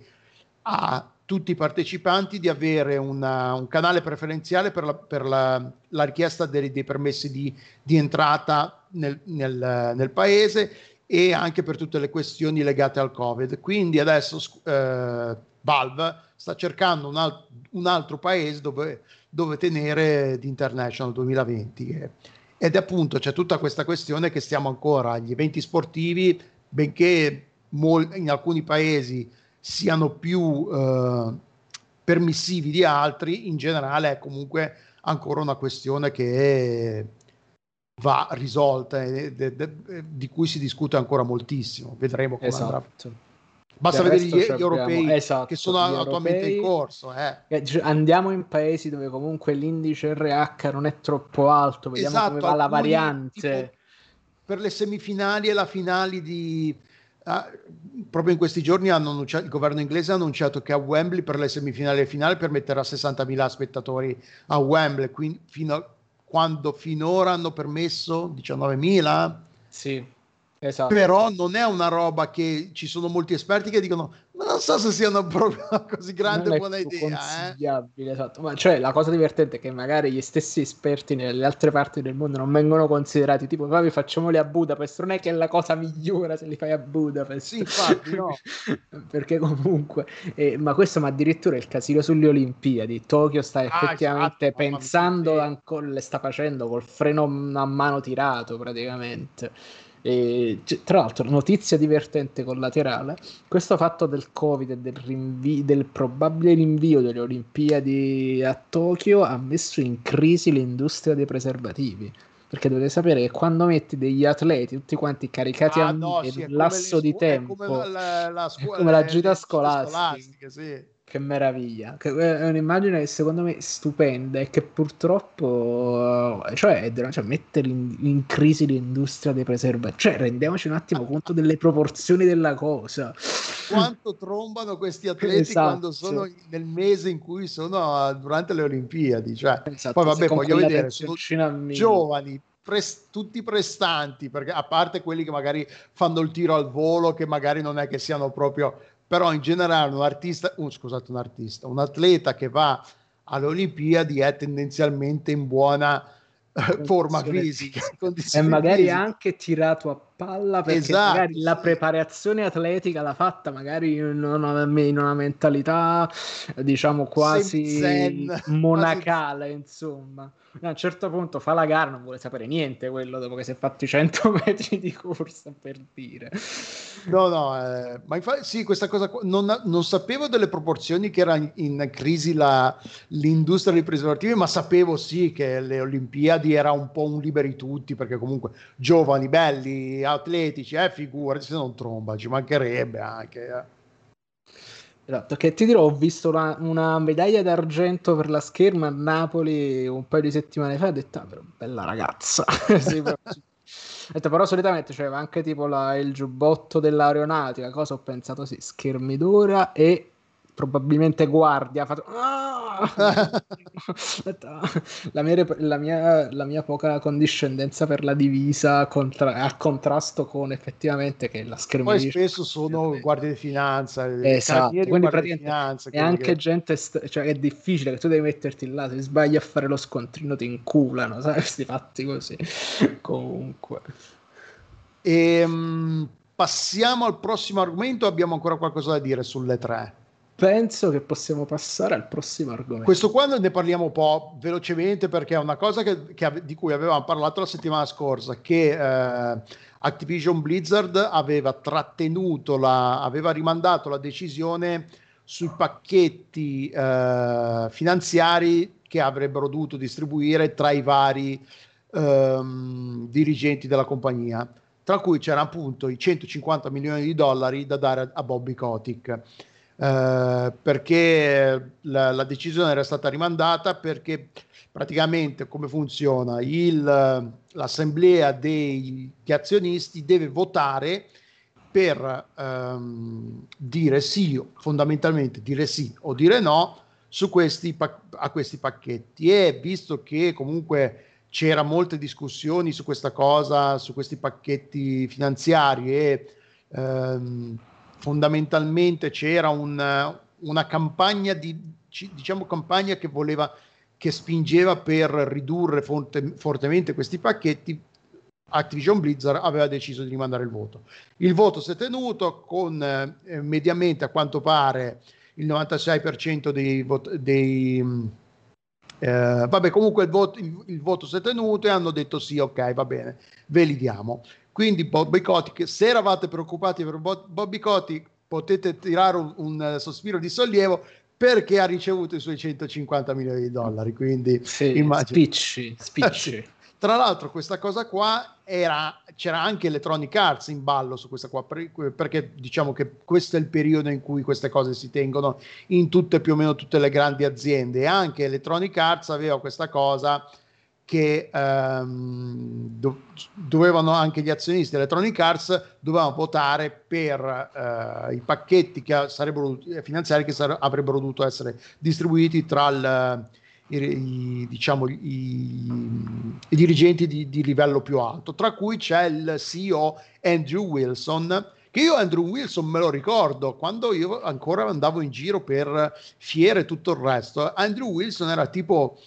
a tutti i partecipanti di avere una, un canale preferenziale per la, per la, la richiesta dei, dei permessi di, di entrata nel, nel, nel, paese e anche per tutte le questioni legate al Covid. Quindi adesso eh, Valve sta cercando un, al- un altro paese dove, dove tenere di International 2020. Ed appunto c'è tutta questa questione che stiamo ancora agli eventi sportivi, benché mol- in alcuni paesi siano più eh, permissivi di altri, in generale è comunque ancora una questione che va risolta e de, de, di cui si discute ancora moltissimo. Vedremo come esatto. andrà. Basta vedere gli, gli europei esatto, che sono attualmente europei, in corso. Eh. eh andiamo in paesi dove comunque l'indice RH non è troppo alto, vediamo esatto, come va la variante. Tipo, per le semifinali e la finale di, Ah, proprio in questi giorni il governo inglese ha annunciato che a Wembley per le semifinali e finale permetterà 60.000 spettatori a Wembley, quindi fino a quando finora hanno permesso 19.000. Sì, esatto. Però non è una roba che ci sono molti esperti che dicono ma non so se sia una <laughs> proprio così grande buona idea. Eh? Esatto. Ma cioè la cosa divertente è che magari gli stessi esperti nelle altre parti del mondo non vengono considerati tipo vabbè facciamoli a Budapest, non è che è la cosa migliore se li fai a Budapest. Sì, infatti, no. <laughs> Perché comunque, eh, ma questo ma addirittura il casino sulle Olimpiadi, Tokyo sta ah, effettivamente esatto, pensando ancora, le sta facendo col freno a mano tirato praticamente. E, tra l'altro, notizia divertente collaterale: questo fatto del Covid e del, rinvi- del probabile rinvio delle Olimpiadi a Tokyo ha messo in crisi l'industria dei preservativi perché dovete sapere che quando metti degli atleti tutti quanti caricati Ah, a no, sì, un lasso di scu- è tempo come la, la, la scuola- come la le- gita scolastica. scolastiche, sì. Che meraviglia, che è un'immagine secondo me stupenda e che purtroppo eh, cioè, cioè, mettere in, in crisi l'industria dei preservativi, cioè rendiamoci un attimo conto delle proporzioni della cosa. Quanto trombano questi atleti Esatto. quando sono nel mese in cui sono eh, durante le Olimpiadi. Cioè, Esatto, poi vabbè, voglio vedere, sono giovani, pres- tutti prestanti, perché a parte quelli che magari fanno il tiro al volo, che magari non è che siano proprio, però in generale un artista, un, scusate, un artista, un atleta che va alle Olimpiadi è tendenzialmente in buona eh, forma fisica, fisica. E magari fisiche. anche tirato a palla perché Esatto, magari la preparazione atletica l'ha fatta magari in una, in una mentalità diciamo quasi Semi-zen, monacale insomma a un certo punto fa la gara non vuole sapere niente quello dopo che si è fatto i 100 <laughs> metri di corsa per dire No, no, eh, ma infatti sì, questa cosa qua, non, non sapevo delle proporzioni che era in, in crisi la- l'industria dei preservativi, ma sapevo sì che le Olimpiadi era un po' un liberi tutti, perché comunque giovani, belli, atletici, eh, figurati se non tromba, ci mancherebbe anche. eh. Esatto, che ti dirò, ho visto una, una medaglia d'argento per la scherma a Napoli un paio di settimane fa ho detto, ah, però, bella ragazza. <laughs> Sì, però, detto, però solitamente c'era anche tipo la- il giubbotto dell'aeronautica, cosa ho pensato, sì, schermi d'ora e probabilmente guardia. Ha fatto, "Ah!" <laughs> <laughs> La, mia, la, mia, la mia poca condiscendenza per la divisa contra- a contrasto con effettivamente che la Poi schermata spesso sono guardie di finanza, Esatto, quindi praticamente finanza, E quelli anche che- gente, st- cioè è difficile che tu devi metterti là, se sbagli a fare lo scontrino ti inculano, sai, questi fatti così. <laughs> Comunque. Ehm, passiamo al prossimo argomento, abbiamo ancora qualcosa da dire sulle tre. Penso che possiamo passare al prossimo argomento. Questo qua ne parliamo un po' velocemente perché è una cosa che- che di cui avevamo parlato la settimana scorsa, che eh, Activision Blizzard aveva trattenuto, la, aveva rimandato la decisione sui pacchetti eh, finanziari che avrebbero dovuto distribuire tra i vari ehm, dirigenti della compagnia, tra cui c'erano appunto i 150 milioni di dollari da dare a, a Bobby Kotick. Eh, perché la, la decisione era stata rimandata perché praticamente come funziona? Il, l'assemblea degli azionisti deve votare per ehm, dire sì fondamentalmente dire sì o dire no su questi a questi pacchetti. E visto che comunque c'era molte discussioni su questa cosa su questi pacchetti finanziari e ehm, fondamentalmente c'era un, una campagna di ci- diciamo campagna che voleva che spingeva per ridurre forte- fortemente questi pacchetti Activision Blizzard aveva deciso di rimandare il voto. Il voto si è tenuto con eh, mediamente a quanto pare il 96% dei, vot- dei eh, vabbè comunque il voto, il, il voto si è tenuto e hanno detto sì ok va bene ve li diamo quindi Bobby Kotick, se eravate preoccupati per Bo- Bobby Kotick, potete tirare un, un, sospiro di sollievo perché ha ricevuto i suoi 150 milioni di dollari. Quindi Sì, immagino- spicci, spicci. <laughs> Sì. Tra l'altro, questa cosa qua era, c'era anche Electronic Arts in ballo su questa qua, per- perché diciamo che questo è il periodo in cui queste cose si tengono in tutte più o meno tutte le grandi aziende. E anche Electronic Arts aveva questa cosa che ehm, do- dovevano anche gli azionisti Electronic Arts dovevano votare per eh, i pacchetti che sarebbero finanziari che sare- avrebbero dovuto essere distribuiti tra il, i, i- diciamo, i, i dirigenti di, di livello più alto, tra cui c'è il CEO Andrew Wilson. Che io Andrew Wilson me lo ricordo quando io ancora andavo in giro per fiere e tutto il resto. Andrew Wilson era tipo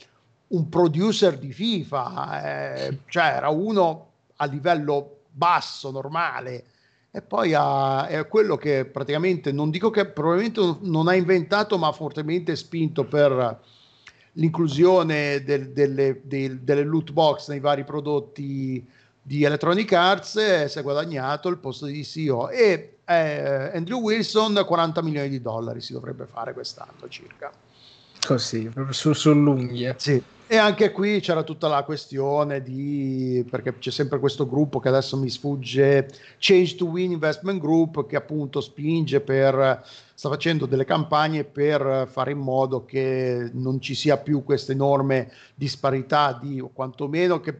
un producer di FIFA, eh, cioè era uno a livello basso, normale, e poi ha, è quello che praticamente, non dico che probabilmente non ha inventato, ma ha fortemente spinto per l'inclusione del- delle, del- delle loot box nei vari prodotti di Electronic Arts e si è guadagnato il posto di CEO e eh, Andrew Wilson 40 milioni di dollari si dovrebbe fare quest'anno circa Così, proprio su, sull'unghia. Sì. E anche qui c'era tutta la questione di, perché c'è sempre questo gruppo che adesso mi sfugge, Change to Win Investment Group, che appunto spinge per, sta facendo delle campagne per fare in modo che non ci sia più questa enorme disparità di, o quantomeno che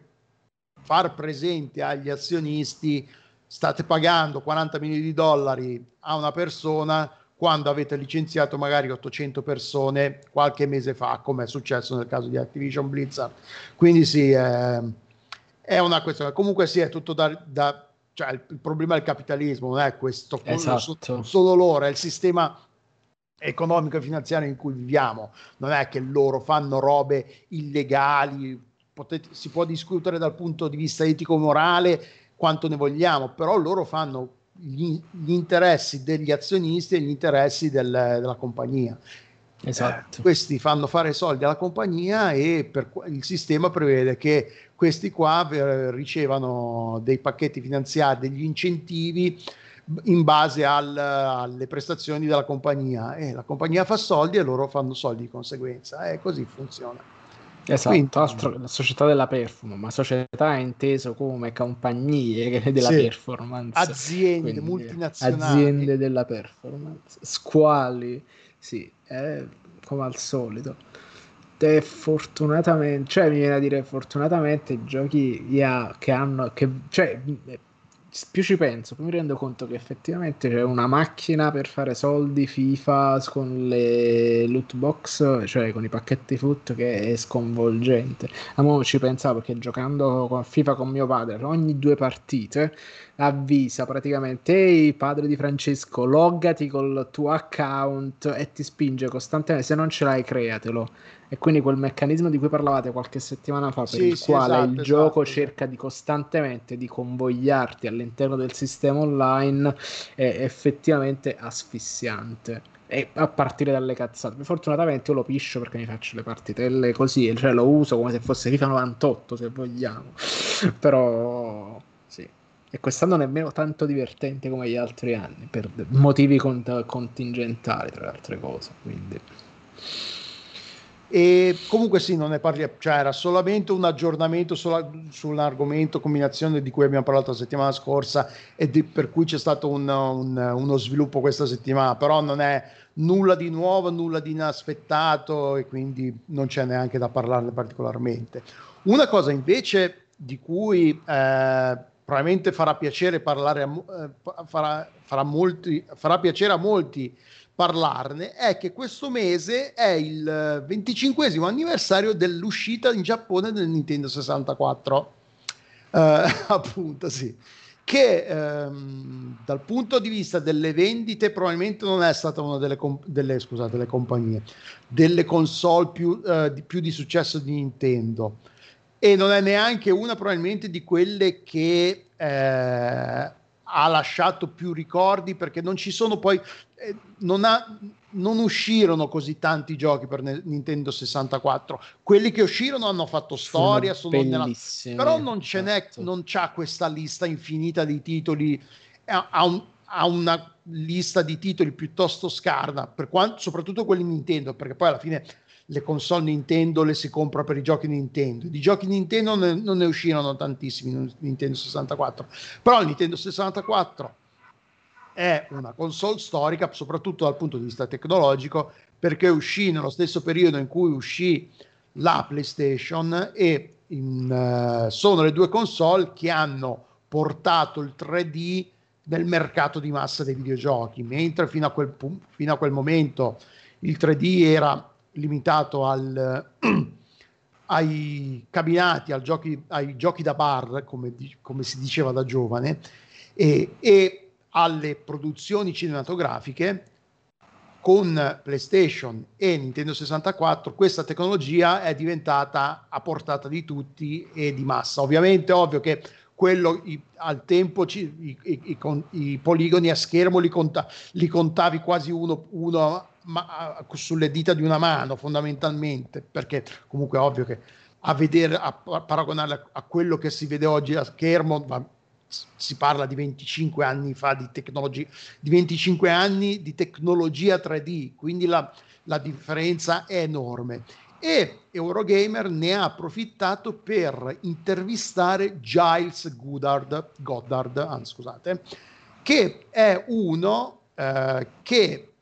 far presente agli azionisti state pagando 40 milioni di dollari a una persona quando avete licenziato magari 800 persone qualche mese fa, come è successo nel caso di Activision Blizzard. Quindi sì, è, è una questione. Comunque sì, è tutto da... da cioè il, il, problema del capitalismo non è questo, esatto. solo loro, è il sistema economico e finanziario in cui viviamo. Non è che loro fanno robe illegali, potete, si può discutere dal punto di vista etico-morale quanto ne vogliamo, però loro fanno gli, gli interessi degli azionisti e gli interessi del, della compagnia. Esatto. Eh, questi fanno fare soldi alla compagnia e per, il sistema prevede che questi qua eh, ricevano dei pacchetti finanziari, degli incentivi in base al, alle prestazioni della compagnia e la compagnia fa soldi e loro fanno soldi di conseguenza e così funziona. Esatto, Quindi, altro, la società della performance, ma società è inteso come compagnie della sì, performance. Aziende Quindi, multinazionali. Aziende della performance, squali, sì, è come al solito. E fortunatamente, cioè mi viene a dire fortunatamente giochi yeah, che hanno, che, cioè più ci penso, più mi rendo conto che effettivamente c'è una macchina per fare soldi FIFA con le loot box, cioè con i pacchetti foot, che è sconvolgente. A mo ci pensavo perché giocando con FIFA con mio padre, ogni due partite avvisa praticamente ehi padre di Francesco loggati col tuo account e ti spinge costantemente se non ce l'hai createlo e quindi quel meccanismo di cui parlavate qualche settimana fa per sì, il sì, quale esatto, il gioco esatto. cerca di costantemente di convogliarti all'interno del sistema online è effettivamente asfissiante e a partire dalle cazzate. Fortunatamente io lo piscio perché mi faccio le partitelle così, cioè lo uso come se fosse FIFA 98 se vogliamo. <laughs> Però sì. E quest'anno nemmeno tanto divertente come gli altri anni, per motivi cont- contingentali, tra le altre cose. Quindi. E comunque sì, non ne parliamo, cioè era solamente un aggiornamento sulla, sull'argomento combinazione di cui abbiamo parlato la settimana scorsa e di, per cui c'è stato un, un, uno sviluppo questa settimana, però non è nulla di nuovo, nulla di inaspettato e quindi non c'è neanche da parlarne particolarmente. Una cosa invece di cui eh, probabilmente farà piacere parlare, a, eh, farà, farà, molti, farà piacere a molti parlarne è che questo mese è il 25 anniversario dell'uscita in Giappone del Nintendo 64. Uh, eh, <laughs> appunto, sì. Che um, dal punto di vista delle vendite probabilmente non è stata una delle, comp- delle, scusate, delle compagnie, delle console più, uh, di, più di successo di Nintendo e non è neanche una probabilmente di quelle che eh, ha lasciato più ricordi perché non ci sono poi eh, non, ha, non, uscirono così tanti giochi per Nintendo 64 quelli che uscirono hanno fatto storia sono nella... però non ce n'è esatto. non c'ha questa lista infinita di titoli ha, ha, un, ha una lista di titoli piuttosto scarna per quanto, soprattutto quelli Nintendo perché poi alla fine le console Nintendo le si compra per i giochi Nintendo. Di giochi Nintendo ne, non ne uscirono tantissimi Nintendo 64, però il Nintendo 64 è una console storica, soprattutto dal punto di vista tecnologico, perché uscì nello stesso periodo in cui uscì la PlayStation e in, uh, sono le due console che hanno portato il 3D nel mercato di massa dei videogiochi, mentre fino a quel, fino a quel momento il 3D era limitato al, <clears throat> ai cabinati, al giochi, ai giochi da bar, come, come si diceva da giovane, e, e alle produzioni cinematografiche con PlayStation e Nintendo 64 questa tecnologia è diventata a portata di tutti e di massa. Ovviamente è ovvio che quello i, al tempo ci, i, i, i, poligoni a schermo li, conta, li contavi quasi uno, uno ma, sulle dita di una mano fondamentalmente, perché comunque è ovvio che a vedere, a paragonare a quello che si vede oggi a schermo, va, si parla di 25 anni fa di tecnologia, di 25 anni di tecnologia 3D, quindi la, la differenza è enorme. E Eurogamer ne ha approfittato per intervistare Giles Goddard, Goddard anzi, scusate, che è uno eh, che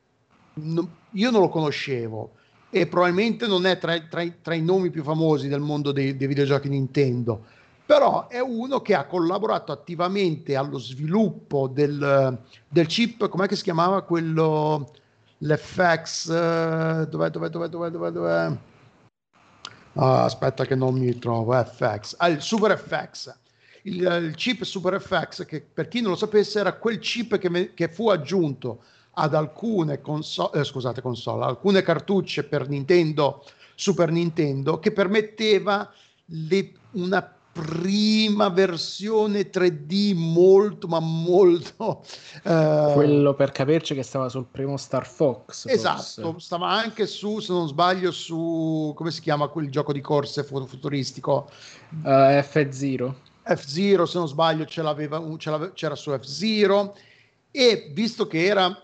no, io non lo conoscevo e probabilmente non è tra, tra, tra, i nomi più famosi del mondo dei, dei videogiochi Nintendo, però è uno che ha collaborato attivamente allo sviluppo del, del chip, com'è che si chiamava quello, l'FX, uh, dov'è, dov'è, dov'è, dov'è, dov'è, dov'è? Uh, aspetta che non mi trovo, FX, ah, il Super FX. Il, il, chip Super FX, che per chi non lo sapesse era quel chip che, che fu aggiunto ad alcune console, eh, scusate, console, alcune cartucce per Nintendo, Super Nintendo, che permetteva le, una prima versione 3D molto ma molto eh... quello per capirci che stava sul primo Star Fox esatto forse. stava anche su se non sbaglio su come si chiama quel gioco di corse futuristico? Uh, F0 F0 se non sbaglio ce l'aveva, ce l'aveva, c'era su F0 e visto che era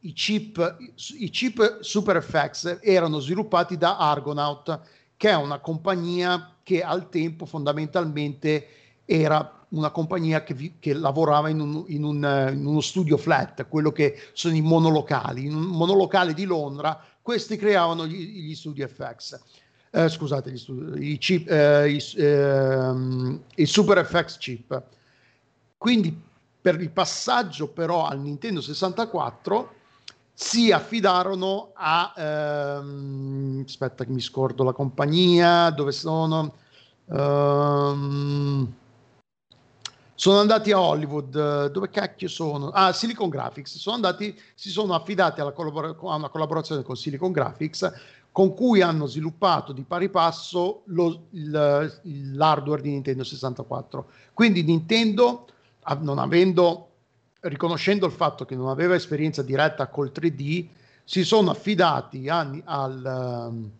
i chip, i chip Super FX erano sviluppati da Argonaut che è una compagnia che al tempo fondamentalmente era una compagnia che, vi, che lavorava in, un, in, un, in, uno studio flat, quello che sono i monolocali. In un monolocale di Londra, questi creavano gli, gli studi FX. Eh, scusate, gli studi, i, chip, eh, i, eh, i Super FX chip. Quindi per il passaggio però al Nintendo 64 si affidarono a ehm, aspetta che mi scordo la compagnia dove sono? Um, sono andati a Hollywood dove cacchio sono? Ah Silicon Graphics. Sono andati si sono affidati alla collabor- a una collaborazione con Silicon Graphics con cui hanno sviluppato di pari passo lo, il, l'hardware di Nintendo 64 quindi Nintendo non avendo riconoscendo il fatto che non aveva esperienza diretta col 3D, si sono affidati anni al, um,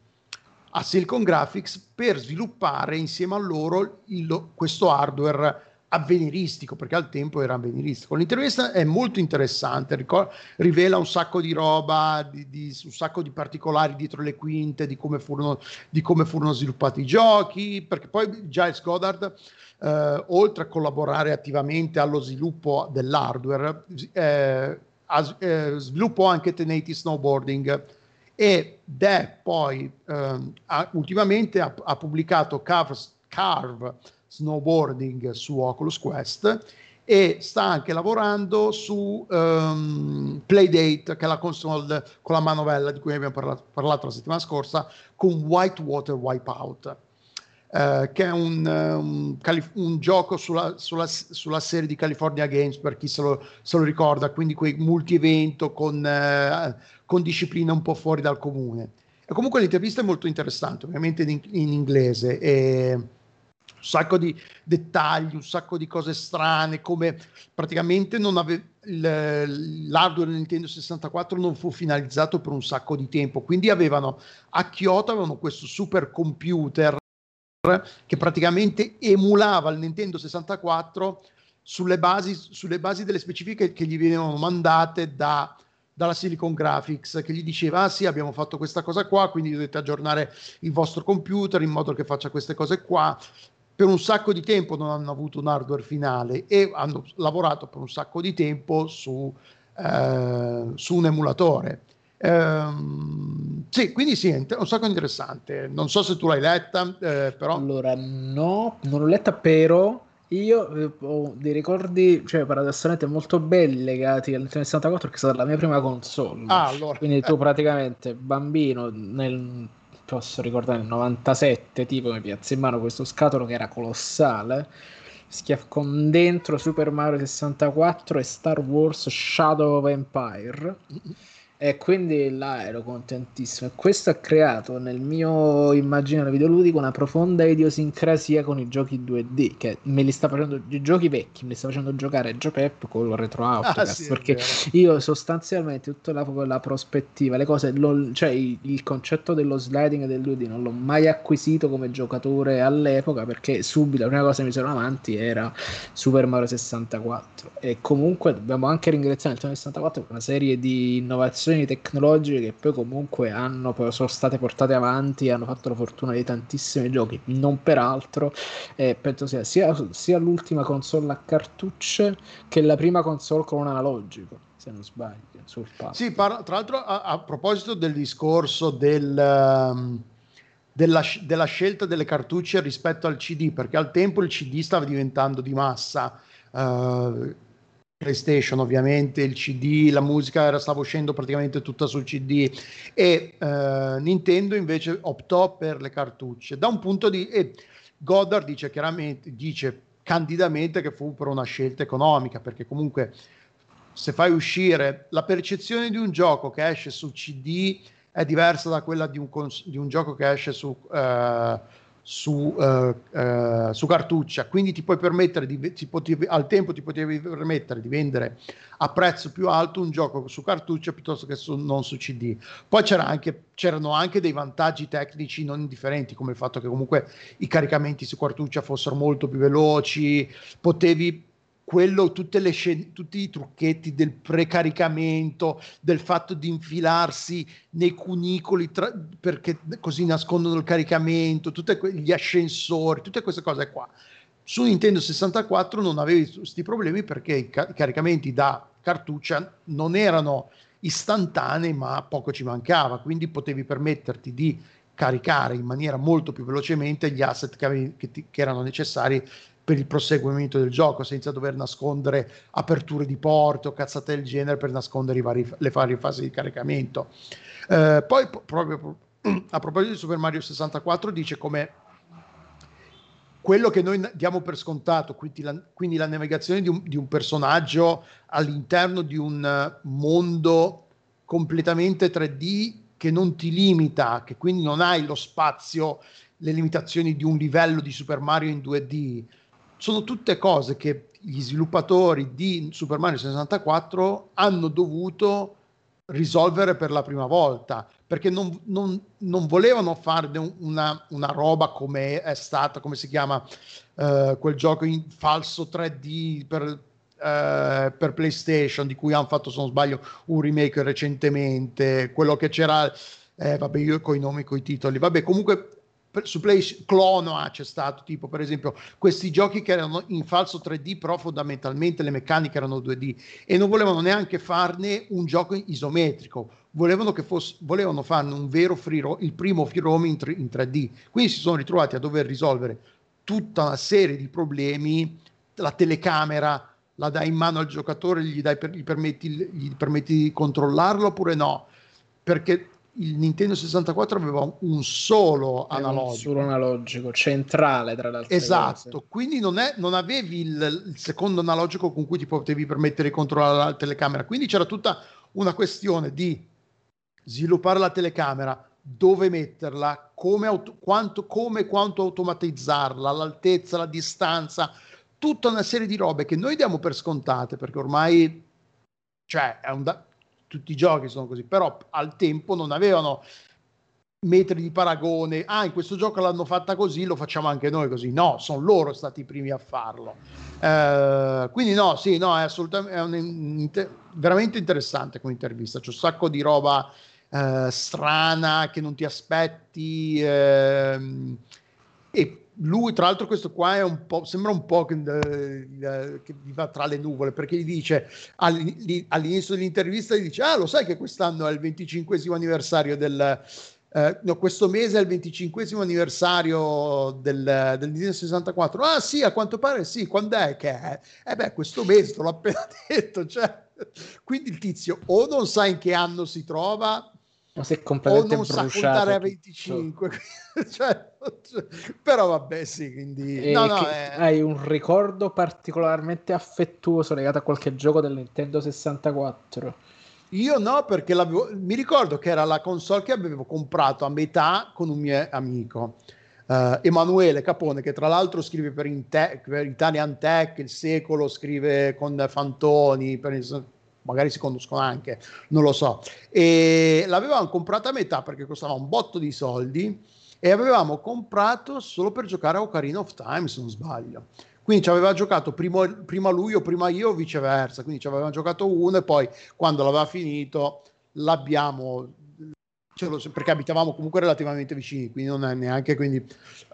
a Silicon Graphics per sviluppare insieme a loro il, questo hardware avveniristico, perché al tempo era avveniristico. L'intervista è molto interessante, ricor- rivela un sacco di roba, di, di, un sacco di particolari dietro le quinte, di come furono, di come furono sviluppati i giochi, perché poi Giles Goddard eh, oltre a collaborare attivamente allo sviluppo dell'hardware, eh, ha, eh, sviluppò anche Tenati Snowboarding ed è poi ehm, ha, ultimamente ha, ha pubblicato Carve, Carve Snowboarding su Oculus Quest e sta anche lavorando su um, Playdate, che è la console con la manovella di cui abbiamo parlato, parlato la settimana scorsa, con Whitewater Wipeout. Uh, che è un, um, un gioco sulla, sulla, sulla, serie di California Games per chi se lo, se lo ricorda, quindi quei multi-evento con, uh, con, discipline un po' fuori dal comune. E comunque l'intervista è molto interessante, ovviamente in, in inglese, e sacco di dettagli, un sacco di cose strane, come praticamente non ave- l'hardware Nintendo 64 non fu finalizzato per un sacco di tempo, quindi avevano a Kyoto avevano questo super computer che praticamente emulava il Nintendo 64 sulle basi, sulle basi delle specifiche che gli venivano mandate da, dalla Silicon Graphics che gli diceva ah sì abbiamo fatto questa cosa qua quindi dovete aggiornare il vostro computer in modo che faccia queste cose qua per un sacco di tempo non hanno avuto un hardware finale e hanno lavorato per un sacco di tempo su, eh, su un emulatore Ehm, sì, quindi sì, è un sacco interessante. Non so se tu l'hai letta, eh, però. Allora, no, non l'ho letta, però io eh, ho dei ricordi, cioè paradossalmente molto belli legati al Nintendo 64 che è stata la mia prima console. Ah, allora. Quindi tu praticamente bambino nel posso ricordare nel 97 tipo mi piazza in mano questo scatolo che era colossale con dentro Super Mario 64 e Star Wars Shadow of Empire E quindi là ero contentissimo. E questo ha creato nel mio immaginario videoludico una profonda idiosincrasia con i giochi 2D, che me li sta facendo, i giochi vecchi, me li sta facendo giocare Gio Pep con il retro Outcast, Ah, sì, perché io sostanzialmente tutta la, la prospettiva, le cose, lo- cioè il, il concetto dello sliding del 2D non l'ho mai acquisito come giocatore all'epoca, perché subito la prima cosa che mi sono avanti era Super Mario 64 e comunque dobbiamo anche ringraziare il Nintendo 64 per una serie di innovazioni tecnologiche che poi comunque hanno, sono state portate avanti e hanno fatto la fortuna di tantissimi giochi non peraltro eh, penso sia, sia sia l'ultima console a cartucce che la prima console con un analogico se non sbaglio sul pad. Sì, par- tra l'altro a, a proposito del discorso del, ehm, della, della scelta delle cartucce rispetto al CD, perché al tempo il CD stava diventando di massa, eh, PlayStation ovviamente, il CD, la musica era, stava uscendo praticamente tutta sul CD e eh, Nintendo invece optò per le cartucce. Da un punto di... E Goddard dice chiaramente, dice candidamente che fu per una scelta economica, perché comunque se fai uscire la percezione di un gioco che esce su CD è diversa da quella di un, cons- di un gioco che esce su, eh, su, eh, eh, su cartuccia, quindi ti puoi permettere di, ti potevi, al tempo ti potevi permettere di vendere a prezzo più alto un gioco su cartuccia piuttosto che su, non su CD. Poi c'era anche, c'erano anche dei vantaggi tecnici non indifferenti, come il fatto che comunque i caricamenti su cartuccia fossero molto più veloci, potevi quello, le scene, tutti i trucchetti del precaricamento, del fatto di infilarsi nei cunicoli tra, perché così nascondono il caricamento, tutti gli ascensori, tutte queste cose qua. Su Nintendo 64 non avevi questi problemi perché i, ca- i caricamenti da cartuccia non erano istantanei, ma poco ci mancava, quindi potevi permetterti di caricare in maniera molto più velocemente gli asset che, avevi, che, ti, che erano necessari per il proseguimento del gioco senza dover nascondere aperture di porte o cazzate del genere per nascondere vari, le varie fasi di caricamento. Eh, poi proprio <clears throat> a proposito di Super Mario 64 dice come quello che noi diamo per scontato, quindi la, quindi la navigazione di un, di un, personaggio all'interno di un mondo completamente 3D che non ti limita, che quindi non hai lo spazio, le limitazioni di un livello di Super Mario in 2D, sono tutte cose che gli sviluppatori di Super Mario 64 hanno dovuto risolvere per la prima volta perché non, non, non volevano fare una, una, roba come è stata, come si chiama uh, quel gioco in falso 3D per, uh, per PlayStation di cui hanno fatto, se non sbaglio, un remake recentemente, quello che c'era, eh, vabbè, io con i nomi, con i titoli, vabbè, comunque su Play Clonoa c'è stato tipo per esempio questi giochi che erano in falso 3D però fondamentalmente le meccaniche erano 2D e non volevano neanche farne un gioco isometrico. Volevano che fosse volevano farne un vero free roam, il primo free roam in, in 3D quindi si sono ritrovati a dover risolvere tutta una serie di problemi la telecamera la dai in mano al giocatore gli, dai per, gli, permetti, gli permetti di controllarlo oppure no? Perché il Nintendo 64 aveva un solo analogico. Un solo analogico, centrale tra l'altro. Esatto, cose. quindi non, è, non avevi il, il, secondo analogico con cui ti potevi permettere di controllare la telecamera. Quindi c'era tutta una questione di sviluppare la telecamera, dove metterla, come, auto, quanto, come quanto automatizzarla, l'altezza, la distanza, tutta una serie di robe che noi diamo per scontate perché ormai cioè, è un da- tutti i giochi sono così, però al tempo non avevano metri di paragone, ah in questo gioco l'hanno fatta così, lo facciamo anche noi così, no, sono loro stati i primi a farlo. Eh, quindi no, sì, no, è assolutamente è un, veramente interessante come intervista, c'è un sacco di roba eh, strana che non ti aspetti ehm, e lui, tra l'altro, questo qua è un po', sembra un po' che, uh, che viva tra le nuvole perché gli dice all'inizio dell'intervista: gli dice, Ah, lo sai che quest'anno è il 25 anniversario del. Uh, no, questo mese è il 25 anniversario del, del Nintendo 64. Ah, sì, a quanto pare sì. Quando è che è? Eh, beh, questo mese te l'ho appena <laughs> detto. Cioè, quindi il tizio o non sa in che anno si trova, si è completamente o non sa contare a 25 <laughs> cioè, <laughs> però vabbè sì quindi no, no, è... hai un ricordo particolarmente affettuoso legato a qualche gioco del Nintendo 64 Io no, perché mi ricordo che era la console che avevo comprato a metà con un mio amico, eh, Emanuele Capone, che tra l'altro scrive per, Inte- per Italian Tech, Il Secolo, scrive con Fantoni, per magari si conoscono anche, non lo so. E l'avevamo comprata a metà perché costava un botto di soldi e avevamo comprato solo per giocare a Ocarina of Time, se non sbaglio. Quindi ci aveva giocato prima, prima lui o prima io o viceversa, quindi ci avevamo giocato uno e poi quando l'aveva finito l'abbiamo lo- perché abitavamo comunque relativamente vicini, quindi non è neanche quindi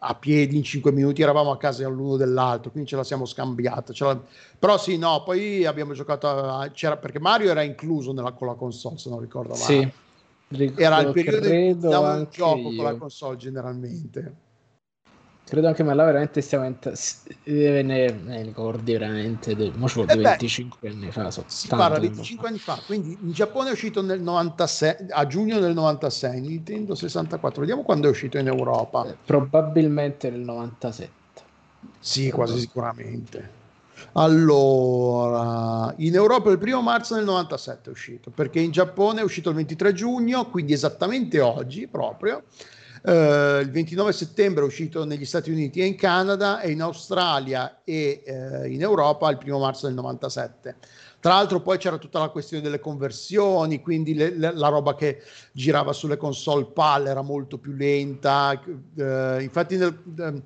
a piedi in 5 minuti eravamo a casa l'uno dell'altro, quindi ce la siamo scambiata. la- Però sì, no, poi abbiamo giocato a... c'era... perché Mario era incluso nella, con la console, se non ricordo male. Sì, Era il periodo in cui un gioco con la io. console generalmente. Credo anche me là veramente stiamo ent- s- eh, ne, ne ricordi veramente, de- mo ci vuole Eh beh, 25 anni fa, so, Si parla tempo 25 fa. anni fa, quindi in Giappone è uscito nel 96, a giugno del 96, Nintendo 64. Vediamo quando è uscito in Europa. Eh, Probabilmente nel 97. Sì, quasi sicuramente. Allora, in Europa il primo marzo del 97 è uscito, perché in Giappone è uscito il 23 giugno, quindi esattamente oggi proprio. Eh, il 29 settembre è uscito negli Stati Uniti e in Canada e in Australia e eh, in Europa il primo marzo del 97. Tra l'altro poi c'era tutta la questione delle conversioni, quindi le- le- la roba che girava sulle console PAL era molto più lenta. eh, infatti nel, ehm,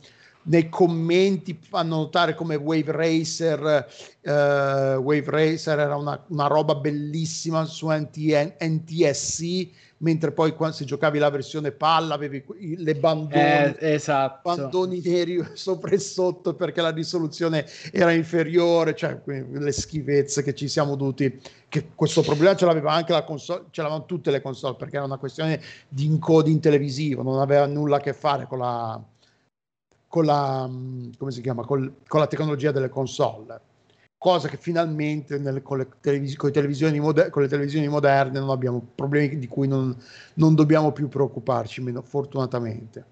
nei commenti fanno notare come Wave Racer, eh, Wave Racer era una, una roba bellissima su NT- NTSC, mentre poi quando se giocavi la versione palla avevi le bandone, Eh, esatto. bandoni neri <laughs> sopra e sotto perché la risoluzione era inferiore, cioè le schifezze che ci siamo dovuti, che questo problema ce l'aveva anche la console, ce l'avevano tutte le console perché era una questione di encoding televisivo, non aveva nulla a che fare con la con la, si chiama, col- con la tecnologia delle console, cosa che finalmente nelle- con, le televis- con televisioni moder- con le televisioni moderne non abbiamo problemi di cui non, non dobbiamo più preoccuparci, meno, fortunatamente.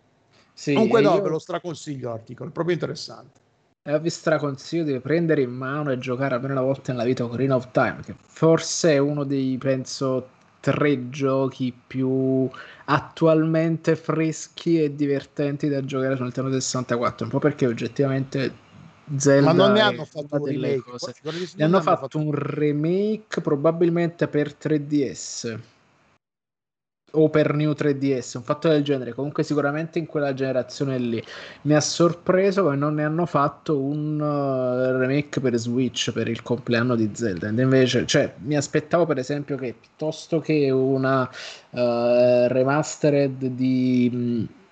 Sì, Comunque no, io- ve lo straconsiglio l'articolo, è proprio interessante. E vi straconsiglio di prendere in mano e giocare almeno una volta nella vita Ocarina of Time, che forse è uno dei, penso, tre giochi più attualmente freschi e divertenti da giocare sul Nintendo 64, un po' perché oggettivamente Zelda Ma non ne hanno fatto un remake, cose. Ne hanno fatto un remake probabilmente per 3DS o per New 3DS, un fatto del genere. Comunque, sicuramente in quella generazione lì mi ha sorpreso che non ne hanno fatto un uh, remake per Switch per il compleanno di Zelda. Ed invece, cioè, mi aspettavo per esempio che piuttosto che una uh, remastered di. mh,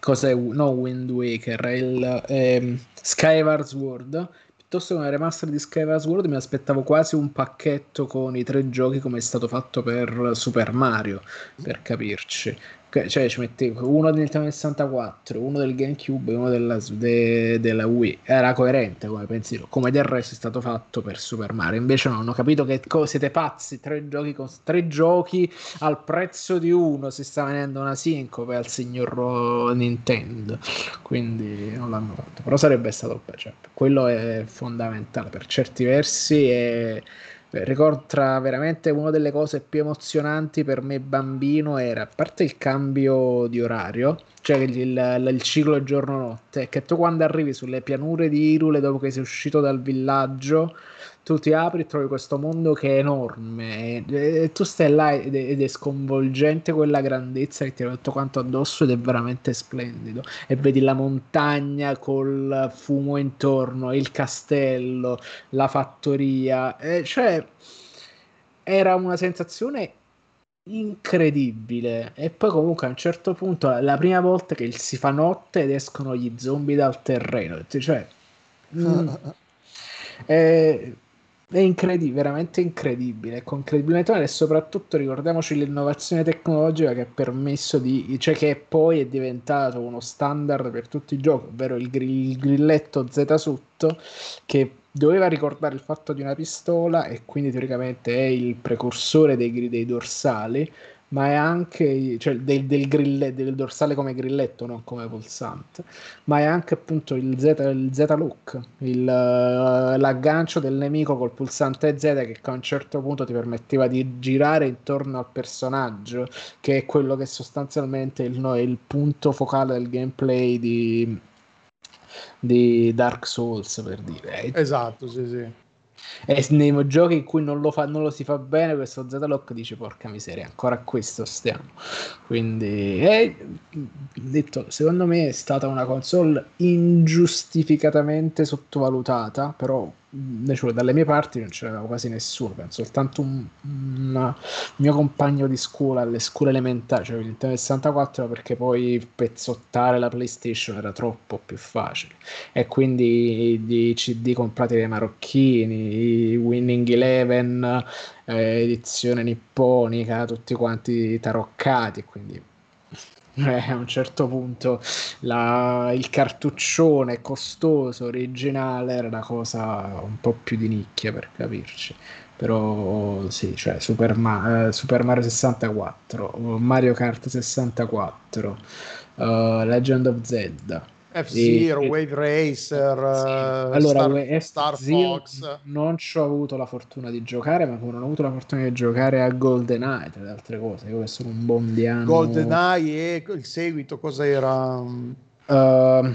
Cos'è? No, Wind Waker, è il ehm, Skyward Sword. Piuttosto che una remaster di Skyward Sword mi aspettavo quasi un pacchetto con i tre giochi come è stato fatto per Super Mario, per capirci. Cioè ci mettevo uno del Nintendo 64, uno del GameCube e uno della, de- della Wii. Era coerente come pensiero, come del resto è stato fatto per Super Mario. Invece non ho capito che co- siete pazzi, tre giochi, con- tre giochi al prezzo di uno, si sta venendo una sincope al signor Nintendo quindi non l'hanno fatto però sarebbe stato cioè, quello è fondamentale per certi versi e beh, ricordo tra veramente una delle cose più emozionanti per me bambino era a parte il cambio di orario cioè il, il- il ciclo giorno-notte che tu quando arrivi sulle pianure di Irule dopo che sei uscito dal villaggio tu ti apri e trovi questo mondo che è enorme e, e tu stai là ed è, ed è sconvolgente quella grandezza che ti ha tutto quanto addosso ed è veramente splendido. E vedi la montagna col fumo intorno, il castello, la fattoria, e cioè era una sensazione incredibile. E poi comunque a un certo punto la prima volta che si fa notte ed escono gli zombie dal terreno cioè mm, è, <laughs> è incredibile, veramente incredibile, con credibilità e soprattutto ricordiamoci l'innovazione tecnologica che ha permesso di, cioè che poi è diventato uno standard per tutti i giochi, ovvero il, gri- il grilletto Z sotto che doveva ricordare il fatto di una pistola e quindi teoricamente è il precursore dei, dei dorsali, ma è anche cioè del, del, grille, del, dorsale come grilletto, non come pulsante, ma è anche appunto il Z, il Z look, il, uh, l'aggancio del nemico col pulsante Z che a un certo punto ti permetteva di girare intorno al personaggio, che è quello che sostanzialmente il, no, è il punto focale del gameplay di, di Dark Souls, per dire. Esatto, sì, sì. E nei giochi in cui non lo, fa, non lo si fa bene, questo Z-Lock dice porca miseria, ancora a questo stiamo. Quindi, eh, detto, secondo me è stata una console ingiustificatamente sottovalutata, però cioè, dalle mie parti non c'era quasi nessuno, penso soltanto un, un, mio compagno di scuola alle scuole elementari, cioè il Nintendo 64 perché poi pezzottare la PlayStation era troppo più facile. E quindi i CD comprati dai marocchini, i Winning Eleven, eh, edizione nipponica, tutti quanti taroccati, quindi eh, a un certo punto la, il cartuccione costoso, originale, era una cosa un po' più di nicchia per capirci. Però sì, cioè Super, Ma- eh, Super Mario 64, Mario Kart 64, uh, eh, Legend of Zelda F-Zero, e, Wave Racer, sì. Eh, allora, Star, Star Fox. Non ci ho avuto la fortuna di giocare, ma non ho avuto la fortuna di giocare a GoldenEye, tra le altre cose. Io che sono un bondiano. GoldenEye e il seguito cos'era? Uh,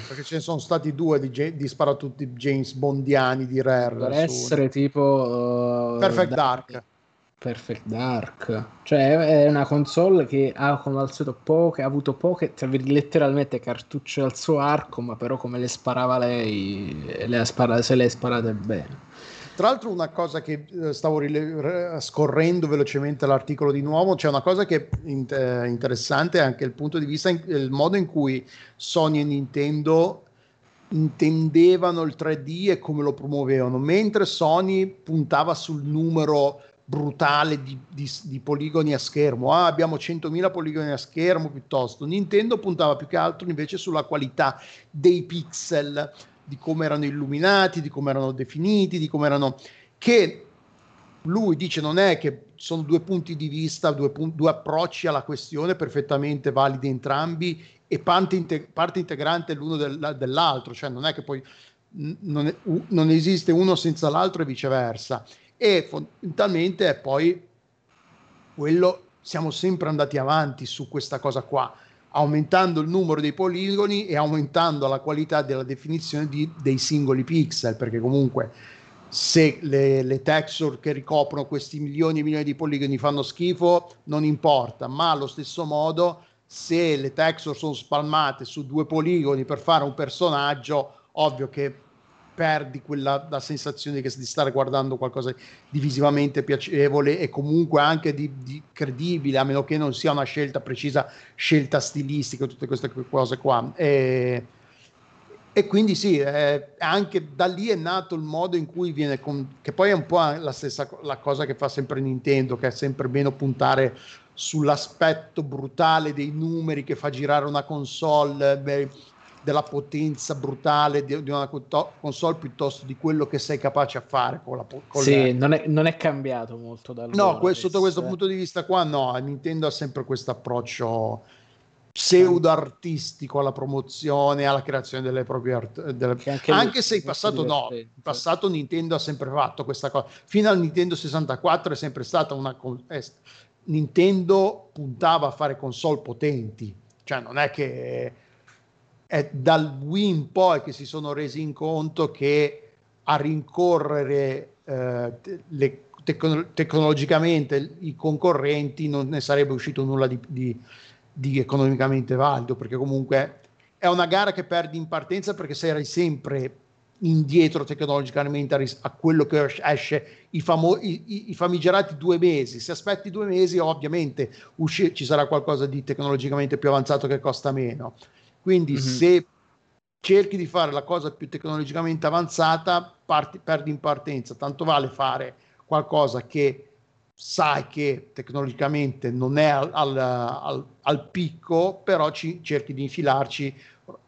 perché ce ne sono stati due di, di tutti James Bondiani di Rare. Per essere tipo uh, Perfect Dark. Dark. Perfect Dark, cioè è una console che ha come al solito poche, ha avuto poche, letteralmente cartucce al suo arco, ma però come le sparava lei, le ha sparate, se le sparate bene. Tra l'altro una cosa che eh, stavo rile- scorrendo velocemente l'articolo di nuovo, c'è una cosa che è in- interessante anche il punto di vista, il modo in cui Sony e Nintendo intendevano il 3D e come lo promuovevano, mentre Sony puntava sul numero brutale di, di, di, poligoni a schermo. Ah, abbiamo 100.000 poligoni a schermo piuttosto. Nintendo puntava più che altro invece sulla qualità dei pixel, di come erano illuminati, di come erano definiti, di come erano... che lui dice non è che sono due punti di vista, due, due approcci alla questione perfettamente validi entrambi e parte, integ- parte integrante l'uno del, dell'altro, cioè non è che poi non, è, non esiste uno senza l'altro e viceversa e fondamentalmente è poi quello siamo sempre andati avanti su questa cosa qua aumentando il numero dei poligoni e aumentando la qualità della definizione di, dei singoli pixel perché comunque se le, le, texture che ricoprono questi milioni e milioni di poligoni fanno schifo non importa ma allo stesso modo se le texture sono spalmate su due poligoni per fare un personaggio ovvio che perdi quella la sensazione di stare guardando qualcosa di visivamente piacevole e comunque anche di, di, credibile, a meno che non sia una scelta precisa, scelta stilistica, tutte queste cose qua. E, e quindi sì, eh, anche da lì è nato il modo in cui viene, con, che poi è un po' la stessa la cosa che fa sempre Nintendo, che è sempre meno puntare sull'aspetto brutale dei numeri che fa girare una console. Beh, della potenza brutale di, di, una console piuttosto di quello che sei capace a fare con la con Sì, la... non, è, non, è, cambiato molto dal No, questo, sotto questo punto di vista qua no, Nintendo ha sempre questo approccio pseudo artistico alla promozione, alla creazione delle proprie art- delle... anche, anche se in passato no, in passato Nintendo ha sempre fatto questa cosa. Fino al Nintendo 64 è sempre stata una è... Nintendo puntava a fare console potenti, cioè non è che è dal Wii in poi che si sono resi in conto che a rincorrere eh, le, tecno- tecnologicamente i concorrenti non ne sarebbe uscito nulla di, di, di, economicamente valido, perché comunque è una gara che perdi in partenza perché sei sempre indietro tecnologicamente a, a quello che esce i, famo- i, i, famigerati due mesi. Se aspetti due mesi, ovviamente usci- ci sarà qualcosa di tecnologicamente più avanzato che costa meno. Quindi mm-hmm. se cerchi di fare la cosa più tecnologicamente avanzata, parti, perdi in partenza. Tanto vale fare qualcosa che sai che tecnologicamente non è al, al, al, al picco, però ci, cerchi di infilarci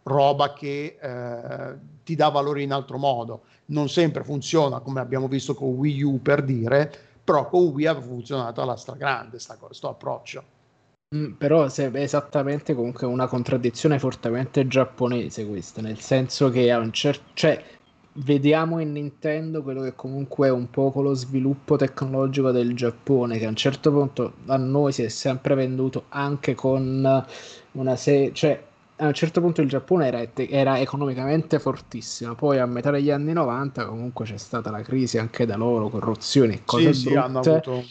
roba che eh, ti dà valore in altro modo. Non sempre funziona, come abbiamo visto con Wii U per dire, però con Wii ha funzionato alla stragrande questo approccio. Mm, però è esattamente comunque una contraddizione fortemente giapponese questa, nel senso che a un certo... cioè, vediamo in Nintendo quello che comunque è un poco lo sviluppo tecnologico del Giappone, che a un certo punto a noi si è sempre venduto anche con una serie... cioè a un certo punto il Giappone era, era, economicamente fortissimo, poi a metà degli anni 90 comunque c'è stata la crisi anche da loro, corruzione e cose sì, brutte. Sì, hanno avuto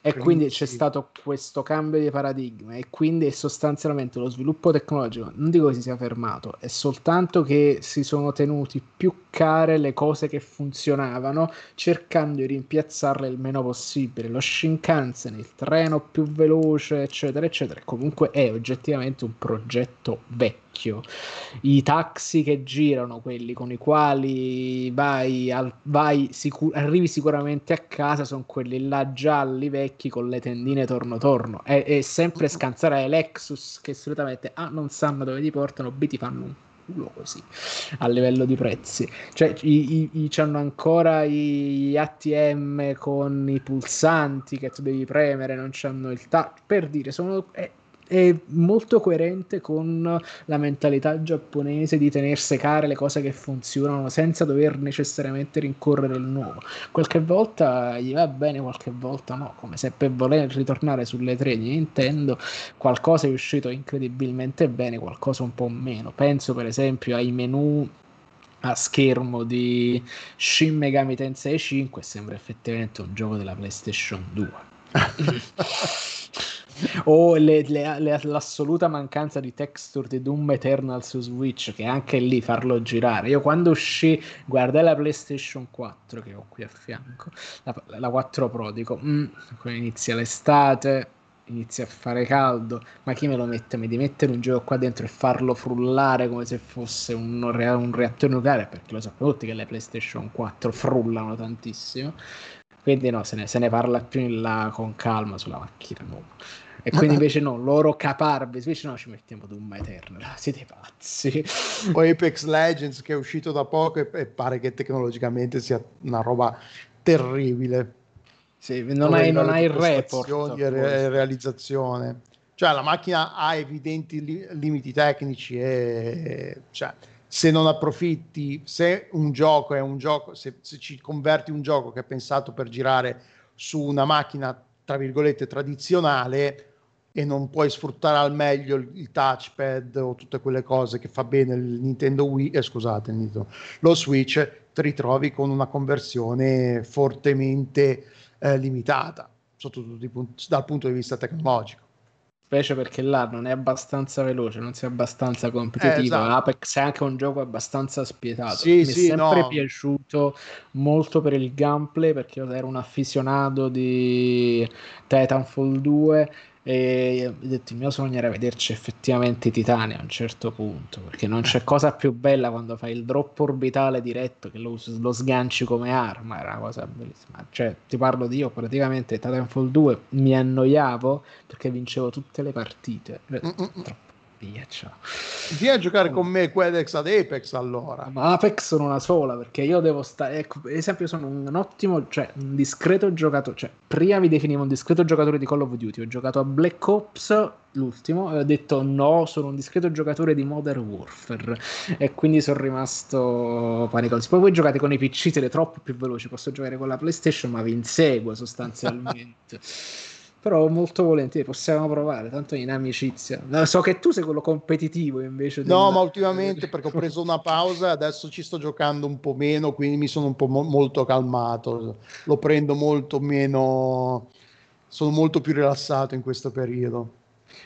e quindi c'è stato questo cambio di paradigma e quindi sostanzialmente lo sviluppo tecnologico, non dico che si sia fermato, è soltanto che si sono tenuti più care le cose che funzionavano cercando di rimpiazzarle il meno possibile. Lo Shinkansen, il treno più veloce, eccetera, eccetera, comunque è oggettivamente un progetto vecchio vecchio, i taxi che girano, quelli con i quali vai, al, vai sicur- arrivi sicuramente a casa, sono quelli là gialli vecchi con le tendine torno torno. È, è sempre <laughs> scansare Lexus che solitamente A non sanno dove ti portano, B ti fanno un culo così a livello di prezzi cioè i, i, i hanno ancora i ATM con i pulsanti che tu devi premere non hanno il touch per dire sono è, è molto coerente con la mentalità giapponese di tenere secare le cose che funzionano senza dover necessariamente rincorrere il nuovo. Qualche volta gli va bene, qualche volta no, come se per voler ritornare sulle tre di Nintendo qualcosa è uscito incredibilmente bene, qualcosa un po' meno. Penso per esempio ai menu a schermo di Shin Megami Tensei 5 sembra effettivamente un gioco della PlayStation 2. <laughs> o le, le, le, l'assoluta mancanza di texture di Doom Eternal su Switch che anche lì farlo girare io quando uscì guardai la PlayStation 4 che ho qui a fianco la, la 4 Pro dico mm, inizia l'estate inizia a fare caldo, ma chi me lo mette? Mi devi mettere un gioco qua dentro e farlo frullare come se fosse un, un reattore nucleare, perché lo sappiamo tutti che le PlayStation 4 frullano tantissimo. Quindi no, se ne, se ne parla più in là con calma sulla macchina nuova. E quindi <laughs> invece no, loro caparbi, invece no, ci mettiamo Doom Eternal, <laughs> siete pazzi. Poi Apex Legends che è uscito da poco e, e pare che tecnologicamente sia una roba terribile. Sì, non, hai, non hai il report. E re- realizzazione. Cioè la macchina ha evidenti li- limiti tecnici e cioè, se non approfitti, se un gioco è un gioco, se, se ci converti un gioco che è pensato per girare su una macchina tra virgolette tradizionale e non puoi sfruttare al meglio il, touchpad o tutte quelle cose che fa bene il Nintendo Wii, eh, scusate, lo Switch, ti ritrovi con una conversione fortemente eh, limitata, soprattutto dal punto di vista tecnologico specie perché là non è abbastanza veloce, non sei abbastanza competitivo. Eh, esatto. Apex è anche un gioco abbastanza spietato. Sì, Mi sì, è sempre no. piaciuto molto per il gameplay perché ero un afficionato di Titanfall 2 e ho detto il mio sogno era vederci effettivamente i titani a un certo punto perché non c'è <laughs> cosa più bella quando fai il drop orbitale diretto che lo, lo sganci come arma era una cosa bellissima. Cioè ti parlo di io praticamente Titanfall 2 mi annoiavo perché vincevo tutte le partite. Troppo via, ciao. Vieni a giocare con me Quedex ad Apex allora. Ma Apex sono una sola perché io devo stare. Ecco, per esempio, sono un ottimo, cioè un discreto giocatore. Cioè, prima mi definivo un discreto giocatore di Call of Duty. Ho giocato a Black Ops l'ultimo e ho detto no, sono un discreto giocatore di Modern Warfare. E quindi sono rimasto panicoso. Poi voi giocate con i PC, siete troppo più veloci. Posso giocare con la PlayStation, ma vi inseguo sostanzialmente. <laughs> Però molto volentieri possiamo provare, tanto in amicizia. So che tu sei quello competitivo invece. No, del... ma ultimamente <laughs> perché ho preso una pausa adesso ci sto giocando un po' meno, quindi mi sono un po' mo- molto calmato. Lo prendo molto meno, sono molto più rilassato in questo periodo.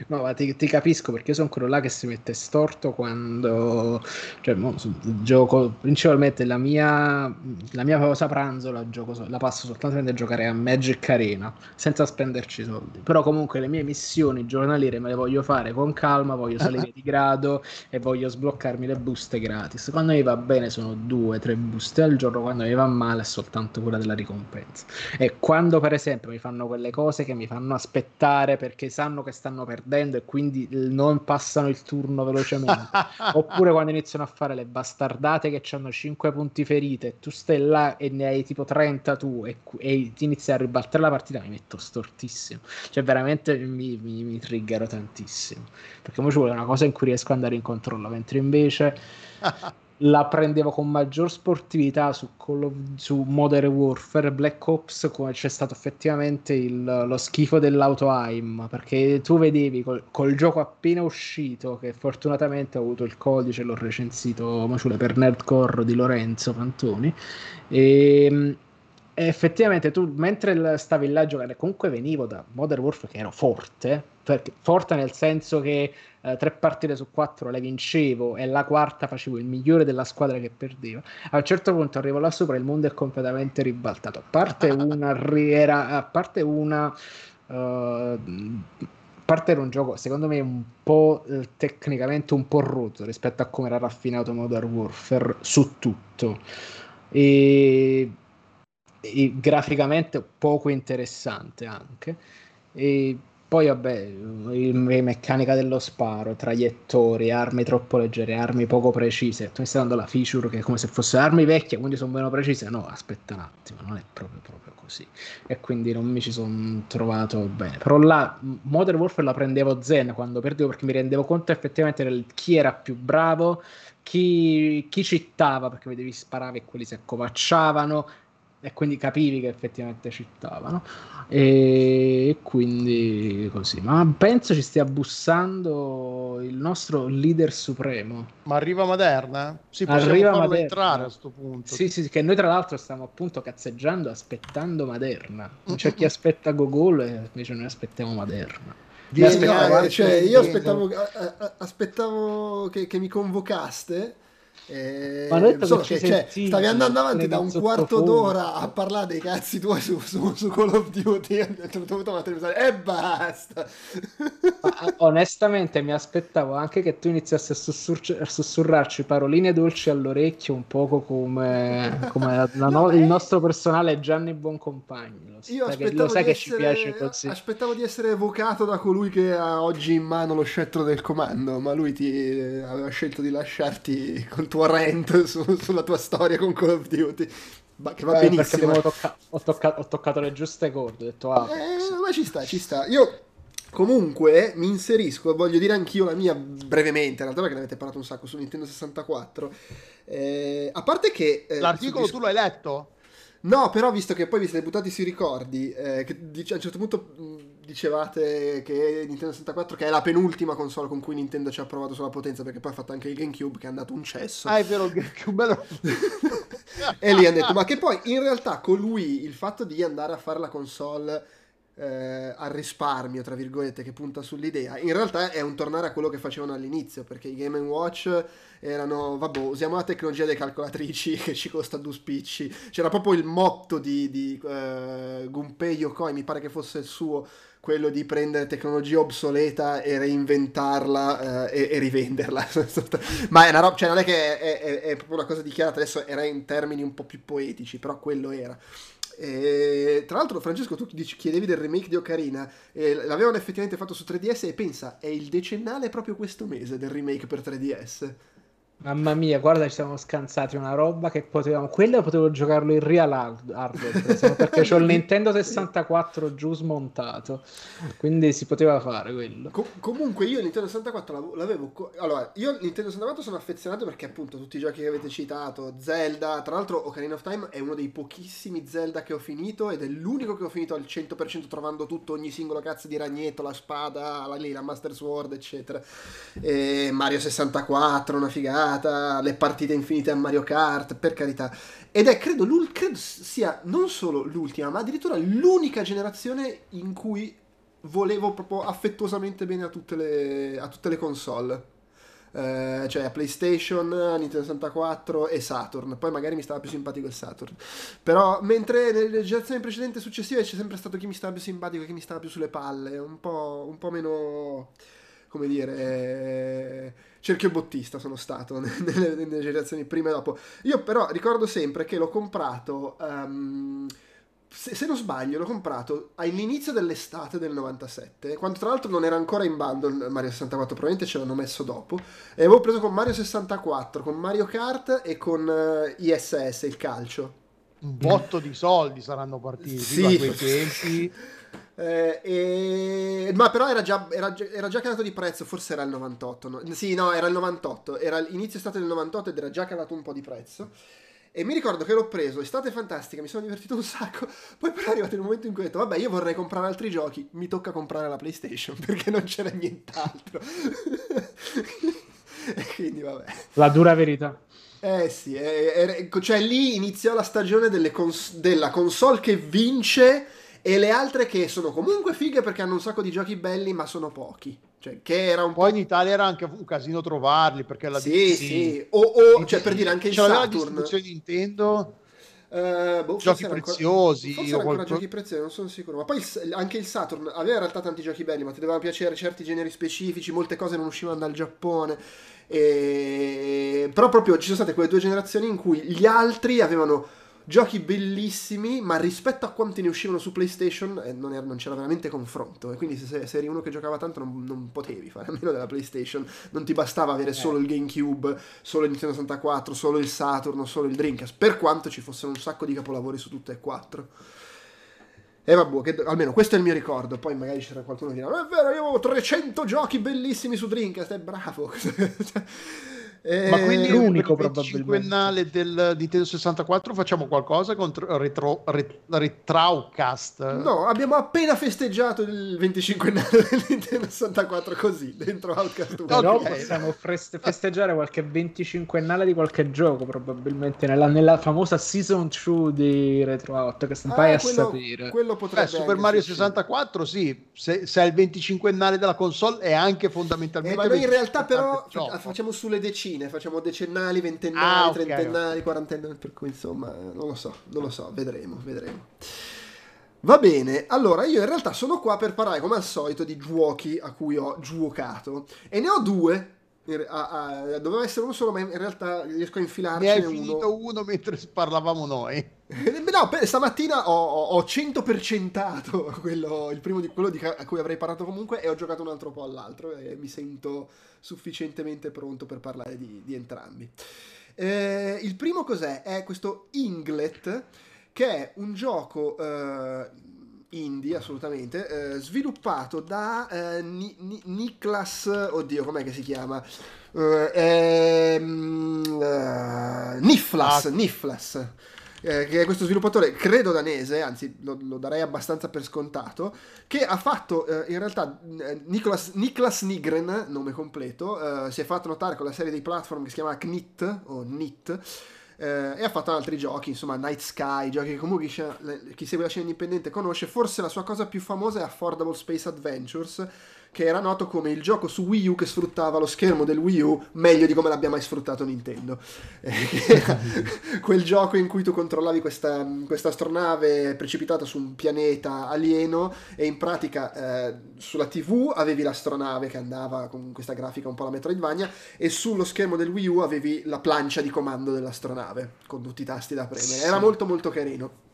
No, ma ti, ti, capisco perché io sono quello là che si mette storto quando cioè, mo, gioco principalmente la mia, la mia pausa pranzo la, gioco, la passo soltanto per giocare a Magic Arena senza spenderci soldi. Però comunque le mie missioni giornaliere me le voglio fare con calma, voglio <laughs> salire di grado e voglio sbloccarmi le buste gratis. Quando mi va bene sono due, tre buste al giorno, quando mi va male è soltanto quella della ricompensa. E quando per esempio mi fanno quelle cose che mi fanno aspettare perché sanno che stanno per perdendo e quindi non passano il turno velocemente. <laughs> Oppure quando iniziano a fare le bastardate che hanno 5 punti ferite e tu stai là e ne hai tipo 30 tu e, e ti inizi a ribattere la partita, mi metto stortissimo. Cioè veramente mi, mi, mi triggero tantissimo. Perché ora ci vuole una cosa in cui riesco ad andare in controllo, mentre invece <laughs> la prendevo con maggior sportività su, of, su Modern Warfare Black Ops come c'è stato effettivamente il, lo schifo dell'auto AIM perché tu vedevi col, col, gioco appena uscito che fortunatamente ho avuto il codice l'ho recensito per Nerdcore di Lorenzo Fantoni e ehm, e effettivamente tu mentre stavi là a giocare comunque venivo da Modern Warfare che ero forte forte nel senso che eh, tre partite su quattro le vincevo e la quarta facevo il migliore della squadra che perdeva. A un certo punto arrivo là sopra e il mondo è completamente ribaltato. A parte <laughs> una era, a parte una uh, parte era un gioco secondo me un po' eh, tecnicamente un po' rotto rispetto a come era raffinato Modern Warfare su tutto. E e graficamente poco interessante anche. E poi, vabbè, la meccanica dello sparo, traiettorie, armi troppo leggere, armi poco precise. Tu mi stai dando la feature che è come se fossero armi vecchie, quindi sono meno precise. No, aspetta un attimo, non è proprio, proprio così. E quindi non mi ci sono trovato bene. Però là, Modern Warfare la prendevo zen quando perdevo perché mi rendevo conto effettivamente del chi era più bravo, chi, chi cittava perché vedevi sparare e quelli si accovacciavano e quindi capivi che effettivamente cittavano. E quindi così. Ma penso ci stia bussando il nostro leader supremo. Ma arriva Maderna? Sì, arriva Maderna. entrare a questo punto. Sì sì che noi tra l'altro stiamo appunto cazzeggiando aspettando Maderna. C'è chi <laughs> aspetta Gogol e invece noi aspettiamo Maderna. Vieni, no, cioè, io aspettavo, aspettavo che, che mi convocaste eh, Ma detto so, che, cioè, stavi andando avanti da un quarto d'ora a parlare dei cazzi tuoi su, su, su Call of Duty e basta. Ma, onestamente mi aspettavo anche che tu iniziassi a, sussur- a sussurrarci paroline dolci all'orecchio un poco come, come la <laughs> no, il nostro personale Gianni Boncompagni. Lo, Io che, lo sai che essere, ci piace così. Aspettavo di essere evocato da colui che ha oggi in mano lo scettro del comando, ma lui ti eh, aveva scelto di lasciarti col tuo rant su, sulla tua storia con Call of Duty. Ma che va eh, benissimo. Tocca- ho, tocca- ho, toccato le giuste corde. Ho detto, ah, eh, ma ci sta, ci sta. Io comunque mi inserisco, voglio dire anch'io la mia brevemente, in realtà perché ne avete parlato un sacco su Nintendo 64. Eh, a parte che... Eh, L'articolo tu l'hai letto? No, però visto che poi vi siete buttati sui ricordi, eh, che a un certo punto dicevate che Nintendo 64 che è la penultima console con cui Nintendo ci ha provato sulla potenza perché poi ha fatto anche il GameCube che è andato un cesso. Ah, è vero, il GameCube <laughs> e lì hanno detto, ma che poi in realtà colui, il fatto di andare a fare la console eh, al risparmio, tra virgolette, che punta sull'idea, in realtà è un tornare a quello che facevano all'inizio, perché i Game Watch erano, vabbè, usiamo la tecnologia delle calcolatrici <laughs> che ci costa due spicci, c'era proprio il motto di, di uh, Gunpei Yokoi, mi pare che fosse il suo, quello di prendere tecnologia obsoleta e reinventarla uh, e, e, rivenderla. <laughs> Ma è una roba, cioè non è che è, è, è proprio una cosa dichiarata, adesso era in termini un po' più poetici, però quello era. E, tra l'altro, Francesco, tu dici, chiedevi del remake di Ocarina, e l'avevano effettivamente fatto su 3DS e pensa, è il decennale proprio questo mese del remake per 3DS. Mamma mia, guarda, ci siamo scansati una roba che potevamo. Quello potevo giocarlo in real hardware perché ho il Nintendo 64 giù smontato. Quindi si poteva fare quello. Com- comunque, io il Nintendo 64 l'avevo. Co- allora, io il Nintendo 64 sono affezionato perché, appunto, tutti i giochi che avete citato, Zelda. Tra l'altro, Ocarina of Time è uno dei pochissimi Zelda che ho finito ed è l'unico che ho finito al 100% trovando tutto, ogni singolo cazzo di ragnetto, la spada, la, la Master Sword, eccetera. E Mario 64, una figata giocata, le partite infinite a Mario Kart, per carità. Ed è, credo, credo sia non solo l'ultima, ma addirittura l'unica generazione in cui volevo proprio affettuosamente bene a tutte le, a tutte le console. Uh, cioè PlayStation, Nintendo 64 e Saturn. Poi magari mi stava più simpatico il Saturn. Però mentre nelle generazioni precedenti e successive c'è sempre stato chi mi stava più simpatico e chi mi stava più sulle palle. Un po', un po meno, come dire, eh, cerchio bottista sono stato <laughs> nelle, nelle generazioni prima e dopo. Io però ricordo sempre che l'ho comprato um, se, se non sbaglio, l'ho comprato all'inizio dell'estate del 97, quando tra l'altro non era ancora in bundle Mario 64, probabilmente ce l'hanno messo dopo. E avevo preso con Mario 64, con Mario Kart e con eh, ISS, il calcio. Un botto di soldi saranno partiti Sì. da quei tempi. <laughs> Eh, e- Ma però era già, era, era già calato di prezzo, forse era il 98. no? Sì, no, era il 98. Era l'inizio estate del 98 ed era già calato un po' di prezzo. E mi ricordo che l'ho preso, estate fantastica, mi sono divertito un sacco. <laughs> Poi però è arrivato il momento in cui ho detto, vabbè, io vorrei comprare altri giochi, mi tocca comprare la PlayStation <laughs> perché non c'era nient'altro. <laughs> e quindi vabbè. La dura verità. Eh sì, eh, eh, cioè lì iniziò la stagione delle cons- della console che vince e le altre che sono comunque fighe perché hanno un sacco di giochi belli ma sono pochi. Cioè, che era un po'... Poi in Italia era anche un casino trovarli perché la Sì, sì. O, o, cioè per dire anche il C'era la Saturn. distribuzione Nintendo, Eh, boh, Giochi ancora- preziosi forse ancora qualcosa- giochi preziosi, non sono sicuro. Ma poi il- anche il Saturn aveva in realtà tanti giochi belli, ma ti dovevano piacere certi generi specifici, molte cose non uscivano dal Giappone. E... Però proprio ci sono state quelle due generazioni in cui gli altri avevano giochi bellissimi, ma rispetto a quanti ne uscivano su PlayStation eh, non, era- non c'era veramente confronto. E quindi se, se eri uno che giocava tanto non, non potevi fare a meno della PlayStation. Non ti bastava avere solo il GameCube, solo il Nintendo 64, solo il Saturn solo il Dreamcast, per quanto ci fossero un sacco di capolavori su tutte e quattro. E vabbè, che- almeno questo è il mio ricordo. Poi magari c'era qualcuno che dirà: Non è vero, io avevo 300 giochi bellissimi su Dreamcast. È bravo. <laughs> Eh, ma quindi l'unico. 25ennale del Nintendo 64 facciamo qualcosa contro retro, ret- Retrowcast. No, abbiamo appena festeggiato il 25 anno del Nintendo 64 così, dentro Outcast 1. Però Ok. possiamo fres- festeggiare qualche 25ennale di qualche gioco, probabilmente nella, nella famosa Season 2 di Retro Outcast. Ah, Vai a quello, sapere. quello potrebbe Beh, Super Mario succedere. 64 sì, se, se è il 25ennale della console è anche Eh, fondamentalmente ma noi in realtà però 25ennale facciamo sulle decine, facciamo decennali, ventennali, Ah, ok, trentennali, quarantennali, per cui insomma, non lo so, non lo so, vedremo, vedremo. Va bene, allora io in realtà sono qua per parlare come al solito di giochi a cui ho giocato e ne ho due. Ah, ah, doveva essere uno solo, ma in realtà riesco a Ne infilarcene hai uno. finito uno mentre parlavamo noi. Eh, No, per- stamattina ho, ho, ho 100%ato quello, il primo di quello di a cui avrei parlato comunque e ho giocato un altro po' all'altro e mi sento sufficientemente pronto per parlare di, di entrambi. Eh, il primo cos'è? È questo Inglet, che è un gioco eh, indie assolutamente, eh, sviluppato da eh, Ni- Ni- Niklas, oddio com'è che si chiama? Eh, ehm, eh, Niflas, Ah. Niflas eh, che è questo sviluppatore, credo danese, anzi lo, lo darei abbastanza per scontato, che ha fatto eh, in realtà Nicolas, Niklas Nigren, nome completo, eh, si è fatto notare con la serie dei platform che si chiama Knit o Knit. Eh, e ha fatto altri giochi, insomma, Night Sky, giochi che comunque chi, chi segue la scena indipendente conosce. Forse la sua cosa più famosa è Affordable Space Adventures, che era noto come il gioco su Wii U che sfruttava lo schermo del Wii U meglio di come l'abbia mai sfruttato Nintendo. <laughs> Eh, <laughs> quel gioco in cui tu controllavi questa, questa astronave precipitata su un pianeta alieno e in pratica eh, sulla TV avevi l'astronave che andava con questa grafica un po' alla Metroidvania e sullo schermo del Wii U avevi la plancia di comando dell'astronave con tutti i tasti da premere. Era molto molto carino.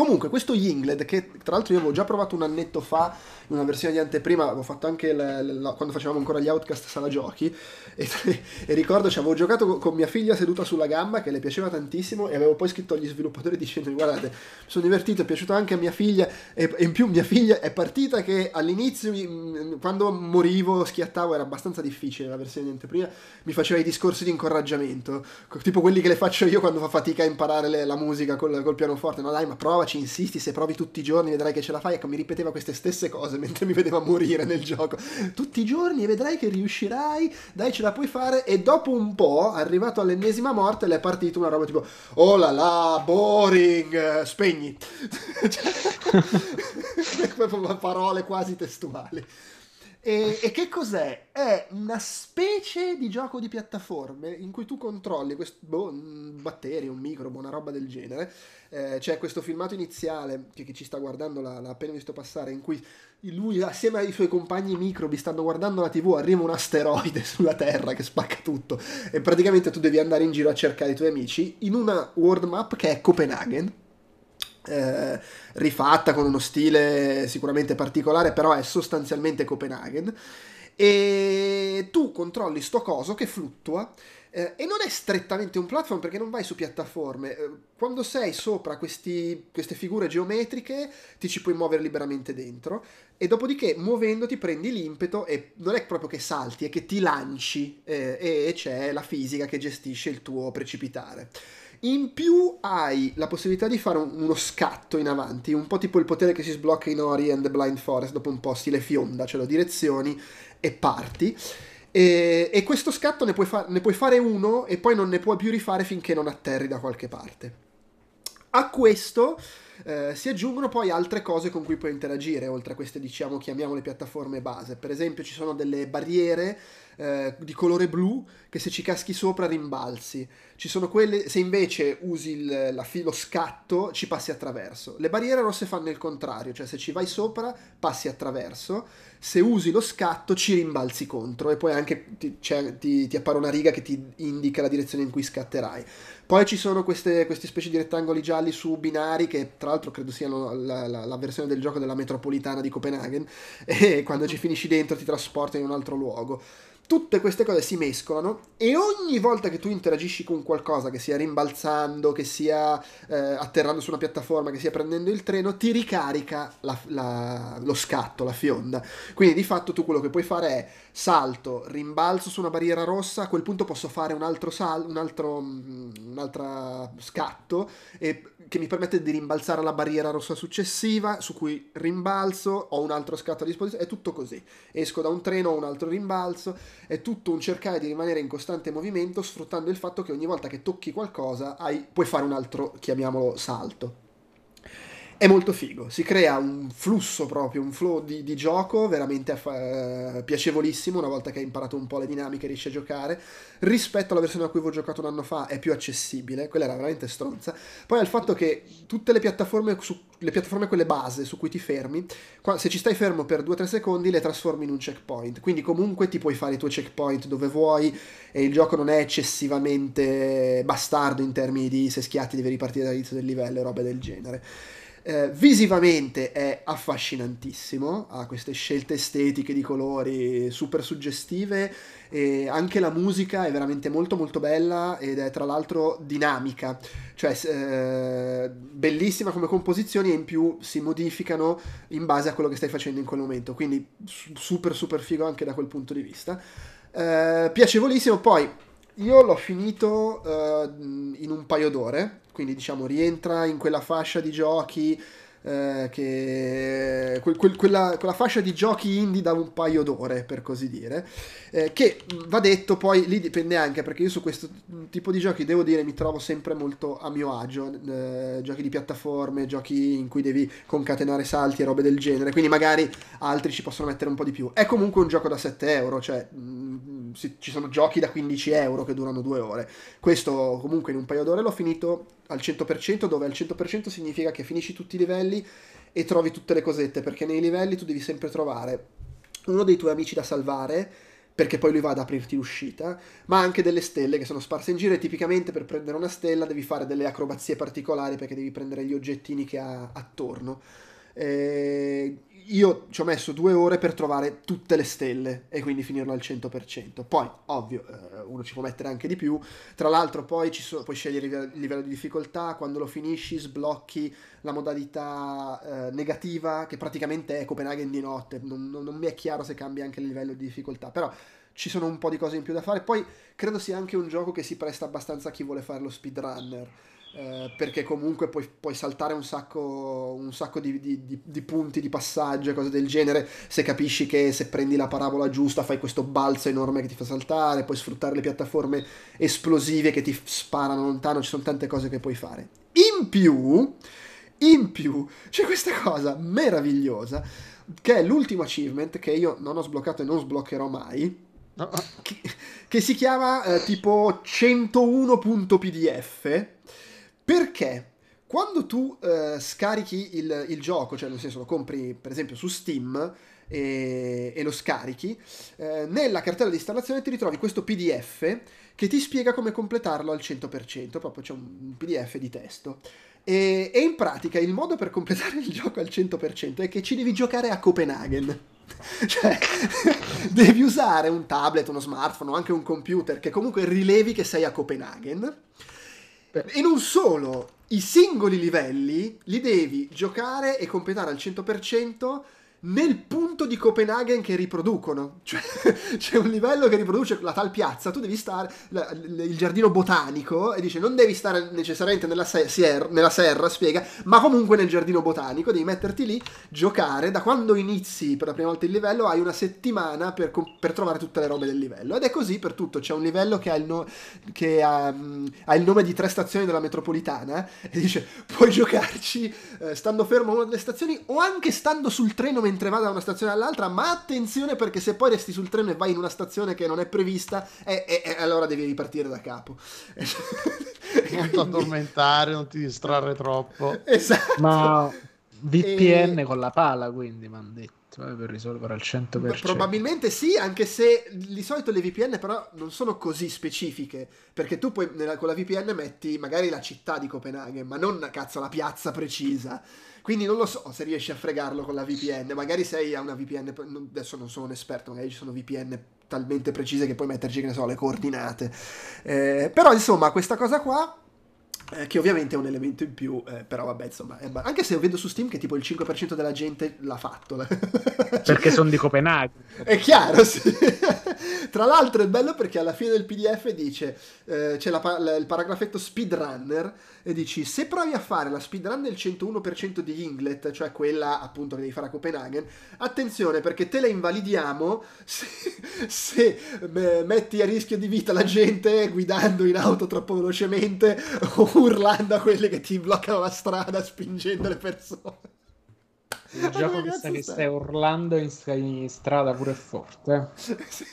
Comunque, questo Yingled, che tra l'altro io avevo già provato un annetto fa in una versione di anteprima, avevo fatto anche la- la- quando facevamo ancora gli Outcast sala giochi, e, <laughs> e ricordo ci avevo giocato con, mia figlia seduta sulla gamba, che le piaceva tantissimo, e avevo poi scritto agli sviluppatori dicendo, guardate, mi sono divertito, è piaciuto anche a mia figlia, e, e in più mia figlia è partita che all'inizio, mi- quando morivo, schiattavo, era abbastanza difficile la versione di anteprima, mi faceva i discorsi di incoraggiamento, co- tipo quelli che le faccio io quando fa fatica a imparare le- la musica col, col pianoforte. No, dai, ma provaci, insisti, se provi tutti i giorni vedrai che ce la fai. Ecco, mi ripeteva queste stesse cose <laughs> mentre mi vedeva morire nel gioco. Tutti i giorni e vedrai che riuscirai, dai, ce la puoi fare. E dopo un po', arrivato all'ennesima morte, le è partita una roba tipo: Oh la la, boring, spegni. <laughs> Cioè, <laughs> parole quasi testuali. E, e che cos'è? È una specie di gioco di piattaforme in cui tu controlli questo boh, un batterio, un microbo, una roba del genere. Eh, c'è questo filmato iniziale che chi ci sta guardando l'ha, l'ha appena visto passare, in cui lui assieme ai suoi compagni microbi stanno guardando la TV, arriva un asteroide <laughs> sulla Terra che spacca tutto e praticamente tu devi andare in giro a cercare i tuoi amici in una world map che è Copenaghen eh, rifatta con uno stile sicuramente particolare, però è sostanzialmente Copenaghen. E tu controlli sto coso che fluttua. eh, e non è strettamente un platform perché non vai su piattaforme. Eh, quando sei sopra questi- queste figure geometriche ti ci puoi muovere liberamente dentro e dopodiché muovendoti prendi l'impeto e non è proprio che salti, è che ti lanci eh, e c'è la fisica che gestisce il tuo precipitare. In più hai la possibilità di fare un- uno scatto in avanti, un po' tipo il potere che si sblocca in Ori and the Blind Forest dopo un po' stile fionda, cioè lo direzioni e parti. E, e questo scatto ne puoi, fa- ne puoi fare uno e poi non ne puoi più rifare finché non atterri da qualche parte. A questo eh, si aggiungono poi altre cose con cui puoi interagire, oltre a queste, diciamo, chiamiamole piattaforme base. Per esempio, ci sono delle barriere eh, di colore blu che se ci caschi sopra rimbalzi. Ci sono quelle, se invece usi il, la lo scatto, ci passi attraverso. Le barriere rosse fanno il contrario, cioè se ci vai sopra, passi attraverso. Se usi lo scatto, ci rimbalzi contro e poi anche ti, ti- ti appare una riga che ti indica la direzione in cui scatterai. Poi ci sono queste, queste specie di rettangoli gialli su binari che tra l'altro credo siano la, la- la versione del gioco della metropolitana di Copenaghen <laughs> e quando ci finisci dentro ti trasporta in un altro luogo. Tutte queste cose si mescolano e ogni volta che tu interagisci con qualcosa, che sia rimbalzando, che sia eh, atterrando su una piattaforma, che sia prendendo il treno, ti ricarica la- la- lo scatto, la fionda. Quindi di fatto tu quello che puoi fare è salto, rimbalzo su una barriera rossa, a quel punto posso fare un altro, sal- un altro, mm, un altro scatto e- che mi permette di rimbalzare alla barriera rossa successiva, su cui rimbalzo, ho un altro scatto a disposizione, è tutto così. Esco da un treno, ho un altro rimbalzo, è tutto un cercare di rimanere in costante movimento sfruttando il fatto che ogni volta che tocchi qualcosa hai- puoi fare un altro, chiamiamolo, salto. È molto figo, si crea un flusso proprio, un flow di, di gioco veramente eh, piacevolissimo una volta che hai imparato un po' le dinamiche riesci a giocare. Rispetto alla versione a cui avevo giocato un anno fa è più accessibile, quella era veramente stronza. Poi ha il fatto che tutte le piattaforme, su- le piattaforme quelle base su cui ti fermi, qua- se ci stai fermo per 2-3 secondi le trasformi in un checkpoint, quindi comunque ti puoi fare i tuoi checkpoint dove vuoi e il gioco non è eccessivamente bastardo in termini di se schiatti devi ripartire dall'inizio del livello e robe del genere. Eh, visivamente è affascinantissimo, ha queste scelte estetiche di colori super suggestive e anche la musica è veramente molto molto bella ed è tra l'altro dinamica, cioè eh, bellissima come composizioni e in più si modificano in base a quello che stai facendo in quel momento, quindi su- super super figo anche da quel punto di vista. Eh, piacevolissimo, poi io l'ho finito eh, in un paio d'ore, quindi diciamo rientra in quella fascia di giochi eh, che quel- quel- quella, quella fascia di giochi indie da un paio d'ore per così dire eh, che va detto poi lì dipende anche perché io su questo tipo di giochi devo dire mi trovo sempre molto a mio agio eh, giochi di piattaforme giochi in cui devi concatenare salti e robe del genere quindi magari altri ci possono mettere un po' di più. È comunque un gioco da 7 euro cioè mh, si- ci sono giochi da 15 euro che durano due ore. Questo comunque in un paio d'ore l'ho finito al 100% dove al 100% significa che finisci tutti i livelli e trovi tutte le cosette perché nei livelli tu devi sempre trovare uno dei tuoi amici da salvare perché poi lui va ad aprirti l'uscita, ma anche delle stelle che sono sparse in giro e tipicamente per prendere una stella devi fare delle acrobazie particolari perché devi prendere gli oggettini che ha attorno. Eh, io ci ho messo due ore per trovare tutte le stelle e quindi finirlo al 100%. Poi, ovvio, eh, uno ci può mettere anche di più. Tra l'altro, poi sono- puoi scegliere il livello di difficoltà. Quando lo finisci, sblocchi la modalità eh, negativa, che praticamente è Copenaghen di notte. Non, non- non mi è chiaro se cambia anche il livello di difficoltà, però ci sono un po' di cose in più da fare. Poi credo sia anche un gioco che si presta abbastanza a chi vuole fare lo speedrunner. Eh, perché comunque puoi, puoi saltare un sacco, un sacco di, di- di- di punti di passaggio e cose del genere se capisci che se prendi la parabola giusta fai questo balzo enorme che ti fa saltare, puoi sfruttare le piattaforme esplosive che ti sparano lontano, ci sono tante cose che puoi fare. In più, in più, c'è questa cosa meravigliosa che è l'ultimo achievement che io non ho sbloccato e non sbloccherò mai. Che, che si chiama eh, tipo 101.pdf perché quando tu eh, scarichi il, il gioco, cioè nel senso lo compri per esempio su Steam e, e lo scarichi, eh, nella cartella di installazione ti ritrovi questo PDF che ti spiega come completarlo al 100%, proprio c'è un PDF di testo. E, e in pratica il modo per completare il gioco al 100% è che ci devi giocare a Copenaghen. <laughs> Cioè, <laughs> devi usare un tablet, uno smartphone anche un computer che comunque rilevi che sei a Copenaghen. E non solo, i singoli livelli li devi giocare e completare al 100% nel punto di Copenaghen che riproducono. <laughs> Cioè, c'è un livello che riproduce la tal piazza, tu devi stare, la- l- il giardino botanico, e dice non devi stare necessariamente nella, se- sier- nella serra, spiega, ma comunque nel giardino botanico, devi metterti lì, giocare, da quando inizi per la prima volta il livello hai una settimana per, per trovare tutte le robe del livello. Ed è così per tutto, c'è un livello che ha il, no- che ha, ha il nome di tre stazioni della metropolitana, e dice puoi giocarci eh, stando fermo a una delle stazioni o anche stando sul treno mentre va da una stazione all'altra, ma attenzione perché se poi resti sul treno e vai in una stazione che non è prevista, eh, eh, eh, allora devi ripartire da capo. <laughs> Non ti addormentare, non ti distrarre troppo. <laughs> Esatto. Ma VPN E- con la pala, quindi mi hanno detto, eh, per risolvere al 100%. Probabilmente sì, anche se di solito le VPN però non sono così specifiche, perché tu poi nella- con la VPN metti magari la città di Copenaghen, ma non cazzo la piazza precisa. Quindi non lo so se riesci a fregarlo con la VPN, magari sei a una VPN, adesso non sono un esperto, magari ci sono VPN talmente precise che puoi metterci, che ne so, le coordinate. Eh, però insomma questa cosa qua eh, che ovviamente è un elemento in più, eh, però vabbè, insomma, ba- anche se vedo su Steam che tipo il 5% della gente l'ha fatto. <laughs> Perché sono di Copenaghen. È chiaro, sì. <laughs> Tra l'altro è bello perché alla fine del PDF dice, eh, c'è la la- il paragrafetto speedrunner e dici se provi a fare la speedrun del 101% di Inglet, cioè quella appunto che devi fare a Copenaghen, attenzione perché te la invalidiamo se, se eh, metti a rischio di vita la gente guidando in auto troppo velocemente o urlando a quelli che ti bloccano la strada spingendo le persone. Il gioco che cazzo sta, che stai? stai urlando in, in strada pure forte. eh. <laughs> Sì.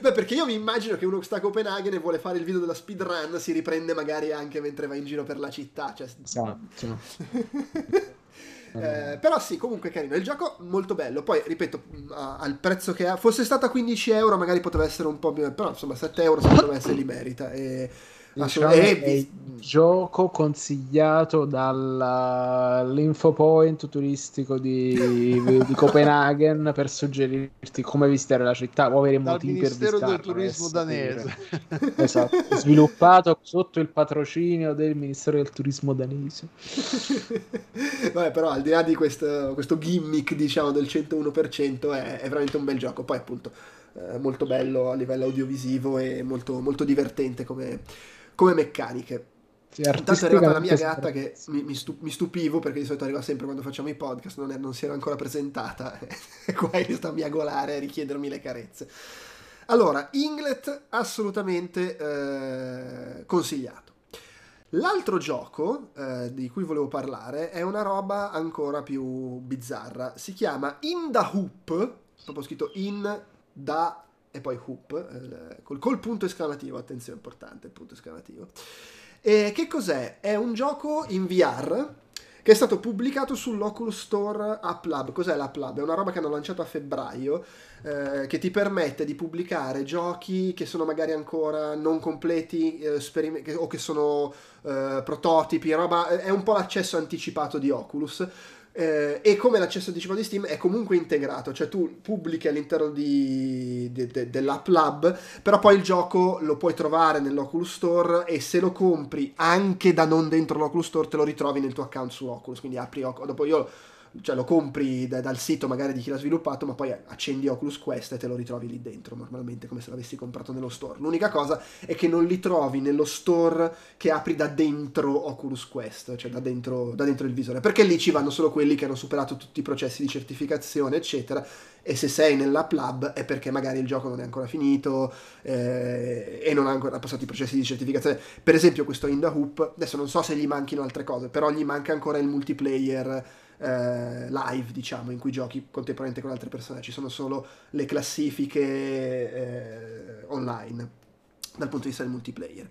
Beh, perché io mi immagino che uno che sta a Copenaghen e vuole fare il video della speedrun si riprende magari anche mentre va in giro per la città. Cioè... Esatto. <laughs> Eh, però sì, comunque carino. Il gioco molto bello. Poi, ripeto, mh, a- al prezzo che ha, fosse stata 15 euro, magagari poteva essere un po' più. Però insomma, 7 euro secondo me se li merita. E, Diciamo assolut- è e il gioco consigliato dall'info point turistico di, <laughs> di Copenaghen per suggerirti come visitare la città o avere Dal motivi per Ministero del Turismo eh, danese. <laughs> Esatto, sviluppato sotto il patrocinio del Ministero del Turismo danese. <laughs> Vabbè, però al di là di questo, questo gimmick, diciamo, del 101%, è, è veramente un bel gioco. Poi, appunto, eh, molto bello a livello audiovisivo e molto, molto divertente come, come meccaniche. Sì, Intanto è arrivata la mia gatta che mi, mi stu- mi stupivo perché di solito arriva sempre quando facciamo i podcast, non, è- non si era ancora presentata <laughs> e qua è sta a miagolare e a richiedermi le carezze. Allora, Inglet assolutamente eh, consigliato. L'altro gioco eh, di cui volevo parlare è una roba ancora più bizzarra. Si chiama In the Hoop, proprio scritto In da e poi Hoop, eh, col, col punto esclamativo, attenzione, importante, il punto esclamativo. E che cos'è? È un gioco in VR che è stato pubblicato sull'Oculus Store App Lab. Cos'è l'App Lab? È una roba che hanno lanciato a febbraio eh, che ti permette di pubblicare giochi che sono magari ancora non completi eh, sperim- che- o che sono eh, prototipi, roba, è un po' l'accesso anticipato di Oculus. Eh, e come l'accesso anticipato di Steam è comunque integrato, cioè tu pubblichi all'interno di, de- de- dell'app lab, però poi il gioco lo puoi trovare nell'Oculus Store e se lo compri anche da non dentro l'Oculus Store te lo ritrovi nel tuo account su Oculus, quindi apri Oculus, dopo io cioè lo compri da- dal sito magari di chi l'ha sviluppato, ma poi accendi Oculus Quest e te lo ritrovi lì dentro, normalmente come se l'avessi comprato nello store. L'unica cosa è che non li trovi nello store che apri da dentro Oculus Quest, cioè da dentro, da dentro il visore, perché lì ci vanno solo quelli che hanno superato tutti i processi di certificazione, eccetera. E se sei nell'app lab è perché magari il gioco non è ancora finito eh, e non ha ancora passato i processi di certificazione. Per esempio, questo In the Hoop, adesso non so se gli manchino altre cose, però gli manca ancora il multiplayer eh, live, diciamo, in cui giochi contemporaneamente con altre persone. Ci sono solo le classifiche eh, online dal punto di vista del multiplayer.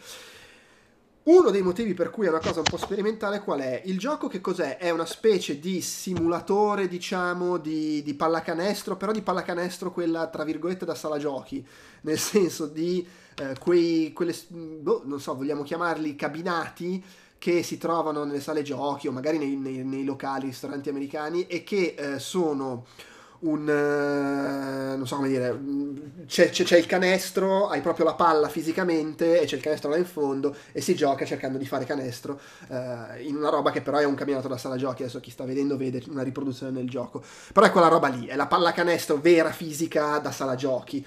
Uno dei motivi per cui è una cosa un po' sperimentale qual è? Il gioco che cos'è? È una specie di simulatore, diciamo, di, di pallacanestro, però di pallacanestro quella, tra virgolette, da sala giochi, nel senso di eh, quei, quelle, boh, non so, vogliamo chiamarli cabinati, che si trovano nelle sale giochi o magari nei, nei- nei locali, ristoranti americani e che eh, sono un eh, non so come dire c'è, c'è- c'è il canestro hai proprio la palla fisicamente e c'è il canestro là in fondo e si gioca cercando di fare canestro eh, in una roba che però è un camminato da sala giochi adesso chi sta vedendo vede una riproduzione del gioco. Però è quella roba lì è la palla canestro vera fisica da sala giochi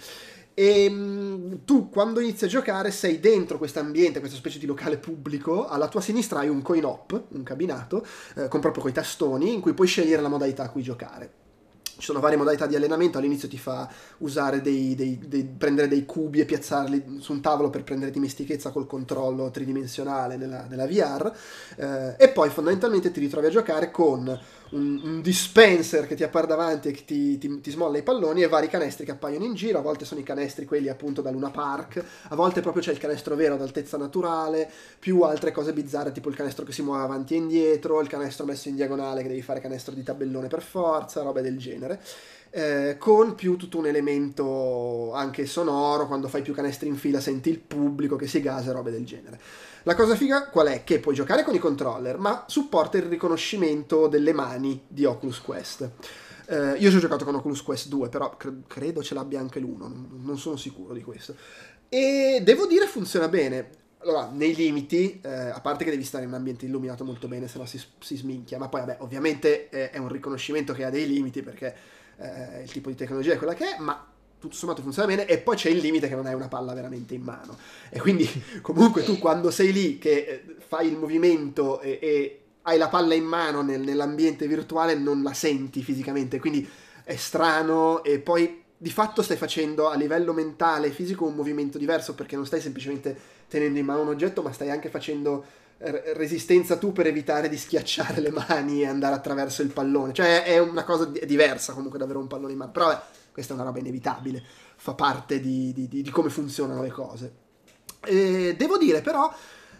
e mh, tu quando inizi a giocare sei dentro questo ambiente, questa specie di locale pubblico, alla tua sinistra hai un coin op, un cabinato, eh, con proprio quei tastoni in cui puoi scegliere la modalità a cui giocare. Ci sono varie modalità di allenamento, all'inizio ti fa usare dei, dei- dei- prendere dei cubi e piazzarli su un tavolo per prendere dimestichezza col controllo tridimensionale nella, nella VR eh, e poi fondamentalmente ti ritrovi a giocare con un, un dispenser che ti appare davanti e che ti, ti- ti smolla i palloni e vari canestri che appaiono in giro, a volte sono i canestri quelli appunto da Luna Park, a volte proprio c'è il canestro vero ad altezza naturale, più altre cose bizzarre tipo il canestro che si muove avanti e indietro, il canestro messo in diagonale che devi fare canestro di tabellone per forza, robe del genere. eh, con più tutto un elemento anche sonoro, quando fai più canestri in fila senti il pubblico che si gasa e robe del genere. La cosa figa qual è? Che puoi giocare con i controller, ma supporta il riconoscimento delle mani di Oculus Quest. Eh, io ci ho giocato con Oculus Quest 2, però cre- credo ce l'abbia anche l'uno, non, non sono sicuro di questo. E devo dire funziona bene. Allora, nei limiti, eh, a parte che devi stare in un ambiente illuminato molto bene, se no si, si sminchia, ma poi vabbè, ovviamente eh, è un riconoscimento che ha dei limiti perché eh, il tipo di tecnologia è quella che è, ma tutto sommato funziona bene e poi c'è il limite che non hai una palla veramente in mano. E quindi <laughs> comunque tu quando sei lì che eh, fai il movimento e, e hai la palla in mano nel- nell'ambiente virtuale non la senti fisicamente, quindi è strano e poi di fatto stai facendo a livello mentale e fisico un movimento diverso perché non stai semplicemente tenendo in mano un oggetto ma stai anche facendo eh, resistenza tu per evitare di schiacciare le mani e andare attraverso il pallone. Cioè è una cosa di- diversa comunque da avere un pallone in mano, però vabbè, questa è una roba inevitabile, fa parte di, di- di- come funzionano le cose. E devo dire però,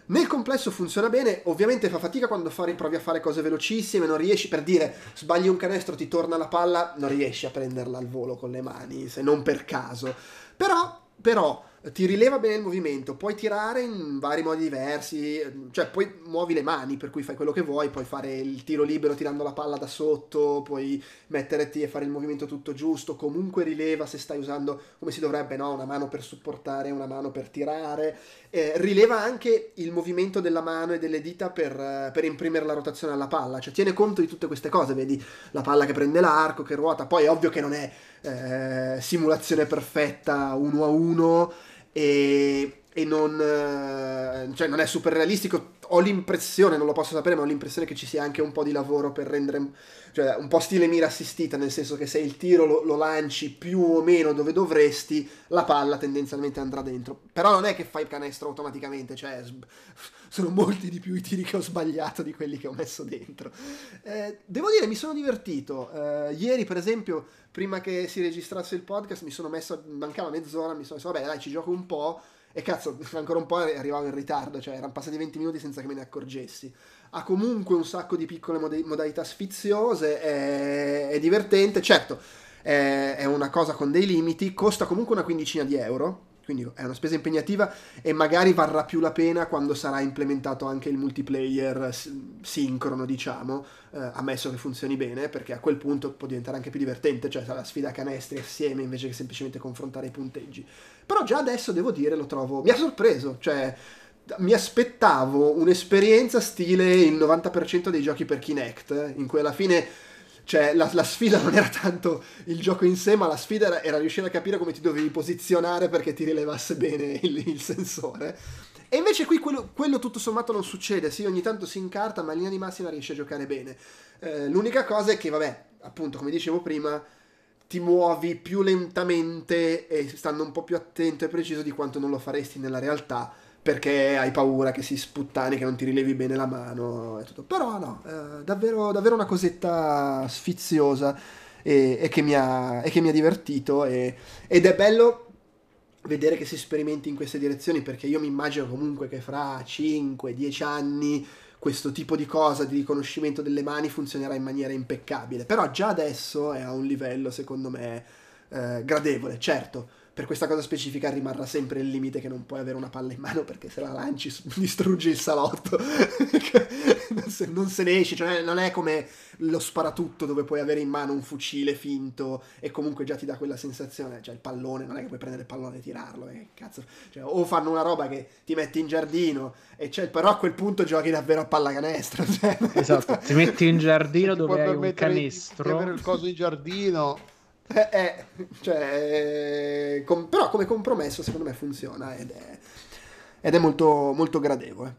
nel complesso funziona bene, ovviamente fa fatica quando fai- provi a fare cose velocissime, non riesci, per dire, sbagli un canestro, ti torna la palla, non riesci a prenderla al volo con le mani, se non per caso. Però, però, ti rileva bene il movimento, puoi tirare in vari modi diversi, cioè poi muovi le mani per cui fai quello che vuoi, puoi fare il tiro libero tirando la palla da sotto, puoi metterti e fare il movimento tutto giusto, comunque rileva se stai usando come si dovrebbe, no? una mano per supportare, una mano per tirare, Eh, rileva anche il movimento della mano e delle dita per, per imprimere la rotazione alla palla, cioè tiene conto di tutte queste cose, vedi la palla che prende l'arco, che ruota, poi è ovvio che non è eh, simulazione perfetta uno a uno e, e non, eh, cioè non è super realistico. Ho l'impressione, non lo posso sapere, ma ho l'impressione che ci sia anche un po' di lavoro per rendere, cioè un po' stile mira assistita, nel senso che se il tiro lo, lo lanci più o meno dove dovresti, la palla tendenzialmente andrà dentro. Però non è che fai canestro automaticamente, cioè sono molti di più i tiri che ho sbagliato di quelli che ho messo dentro. Eh, devo dire, mi sono divertito. Eh, ieri, per esempio, prima che si registrasse il podcast, mi sono messo, mancava mezz'ora, mi sono messo, vabbè, dai, ci gioco un po'. E cazzo, <laughs> ancora un po' arrivavo in ritardo, cioè erano passati 20 minuti senza che me ne accorgessi. Ha comunque un sacco di piccole mod- modalità sfiziose, è, è divertente, certo, è, è una cosa con dei limiti, costa comunque una quindicina di euro, quindi è una spesa impegnativa e magari varrà più la pena quando sarà implementato anche il multiplayer sincrono, diciamo, eh, ammesso che funzioni bene, perché a quel punto può diventare anche più divertente, cioè sarà la sfida a canestri assieme invece che semplicemente confrontare i punteggi. Però già adesso devo dire lo trovo mi ha sorpreso, cioè mi aspettavo un'esperienza stile il 90% dei giochi per Kinect, eh, in cui alla fine cioè, la, la sfida non era tanto il gioco in sé, ma la sfida era, era riuscire a capire come ti dovevi posizionare perché ti rilevasse bene il, il sensore. E invece qui quello, quello tutto sommato non succede, sì, ogni tanto si incarta, ma in linea di massima riesce a giocare bene. Eh, l'unica cosa è che, vabbè, appunto, come dicevo prima, ti muovi più lentamente e stando un po' più attento e preciso di quanto non lo faresti nella realtà perché hai paura che si sputtani, che non ti rilevi bene la mano e tutto. Però no, eh, davvero, davvero una cosetta sfiziosa e, e che, mi ha, e che mi ha divertito e- ed è bello vedere che si sperimenti in queste direzioni perché io mi immagino comunque che fra 5-10 anni questo tipo di cosa di riconoscimento delle mani funzionerà in maniera impeccabile però già adesso è a un livello secondo me eh, gradevole certo per questa cosa specifica rimarrà sempre il limite che non puoi avere una palla in mano perché se la lanci <laughs> distruggi il salotto. <laughs> non, se, non se ne esci, cioè non è come lo sparatutto dove puoi avere in mano un fucile finto e comunque già ti dà quella sensazione, cioè il pallone, non è che puoi prendere il pallone e tirarlo, eh. Cioè, o fanno una roba che ti metti in giardino e c'è, però a quel punto giochi davvero a pallacanestro. <laughs> Cioè, Esatto, ti metti in giardino ti dove hai un canestro. avere il coso in giardino. Eh, eh, cioè, eh, com- però come compromesso secondo me funziona ed è, ed è molto, molto gradevole.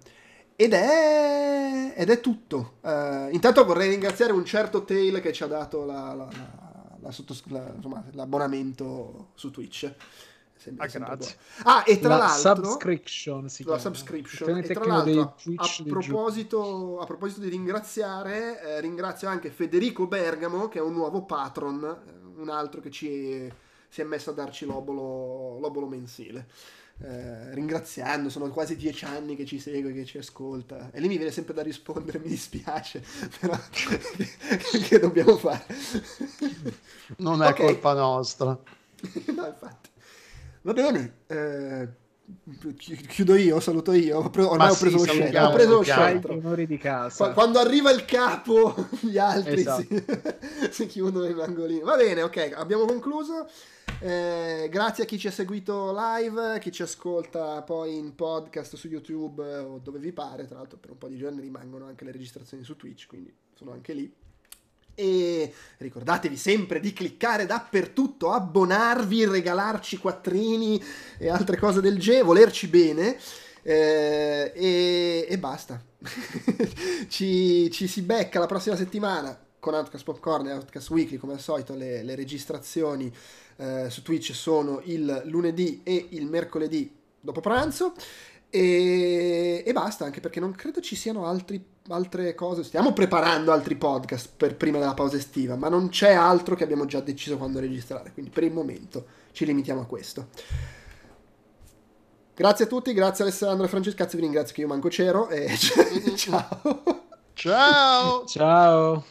Ed è, ed è tutto. Eh, intanto vorrei ringraziare un certo Tail che ci ha dato la- la- la- la sottos- la- insomma, l'abbonamento su Twitch. Sembra Ah, buono. Ah, e tra la l'altro... subscription si la subscription. E tra l'altro, a proposito, a proposito di ringraziare, eh, ringrazio anche Federico Bergamo, che è un nuovo patron, eh, un altro che ci si è messo a darci l'obolo, l'obolo mensile. Eh, ringraziando, sono quasi dieci anni che ci segue, che ci ascolta. E lì mi viene sempre da rispondere, mi dispiace, <laughs> però che, che dobbiamo fare? Non è Ok. colpa nostra. <laughs> no, infatti. Va bene. eh, chiudo io, saluto io. Ormai Ma ho preso sì, scelto. Ho preso lo. Qua- Quando arriva il capo, <laughs> gli altri Esatto. si, <laughs> si chiudono in angolino. Va bene, ok, abbiamo concluso. Eh, grazie a chi ci ha seguito live, chi ci ascolta poi in podcast su YouTube o dove vi pare. Tra l'altro, per un po' di giorni rimangono anche le registrazioni su Twitch, quindi sono anche lì. E ricordatevi sempre di cliccare dappertutto, abbonarvi, regalarci quattrini e altre cose del genere, volerci bene. eh, e, e basta. <laughs> ci, ci si becca la prossima settimana con Outcast Popcorn e Outcast Weekly, come al solito le, le registrazioni eh, su Twitch sono il lunedì e il mercoledì dopo pranzo. E, e basta, anche perché non credo ci siano altri- altre cose. Stiamo preparando altri podcast per prima della pausa estiva, ma non c'è altro che abbiamo già deciso quando registrare. Quindi per il momento ci limitiamo a questo. Grazie a tutti, grazie Alessandro e Francesco. Cazzo, vi ringrazio che io manco c'ero. E <laughs> ciao. Ciao! Ciao.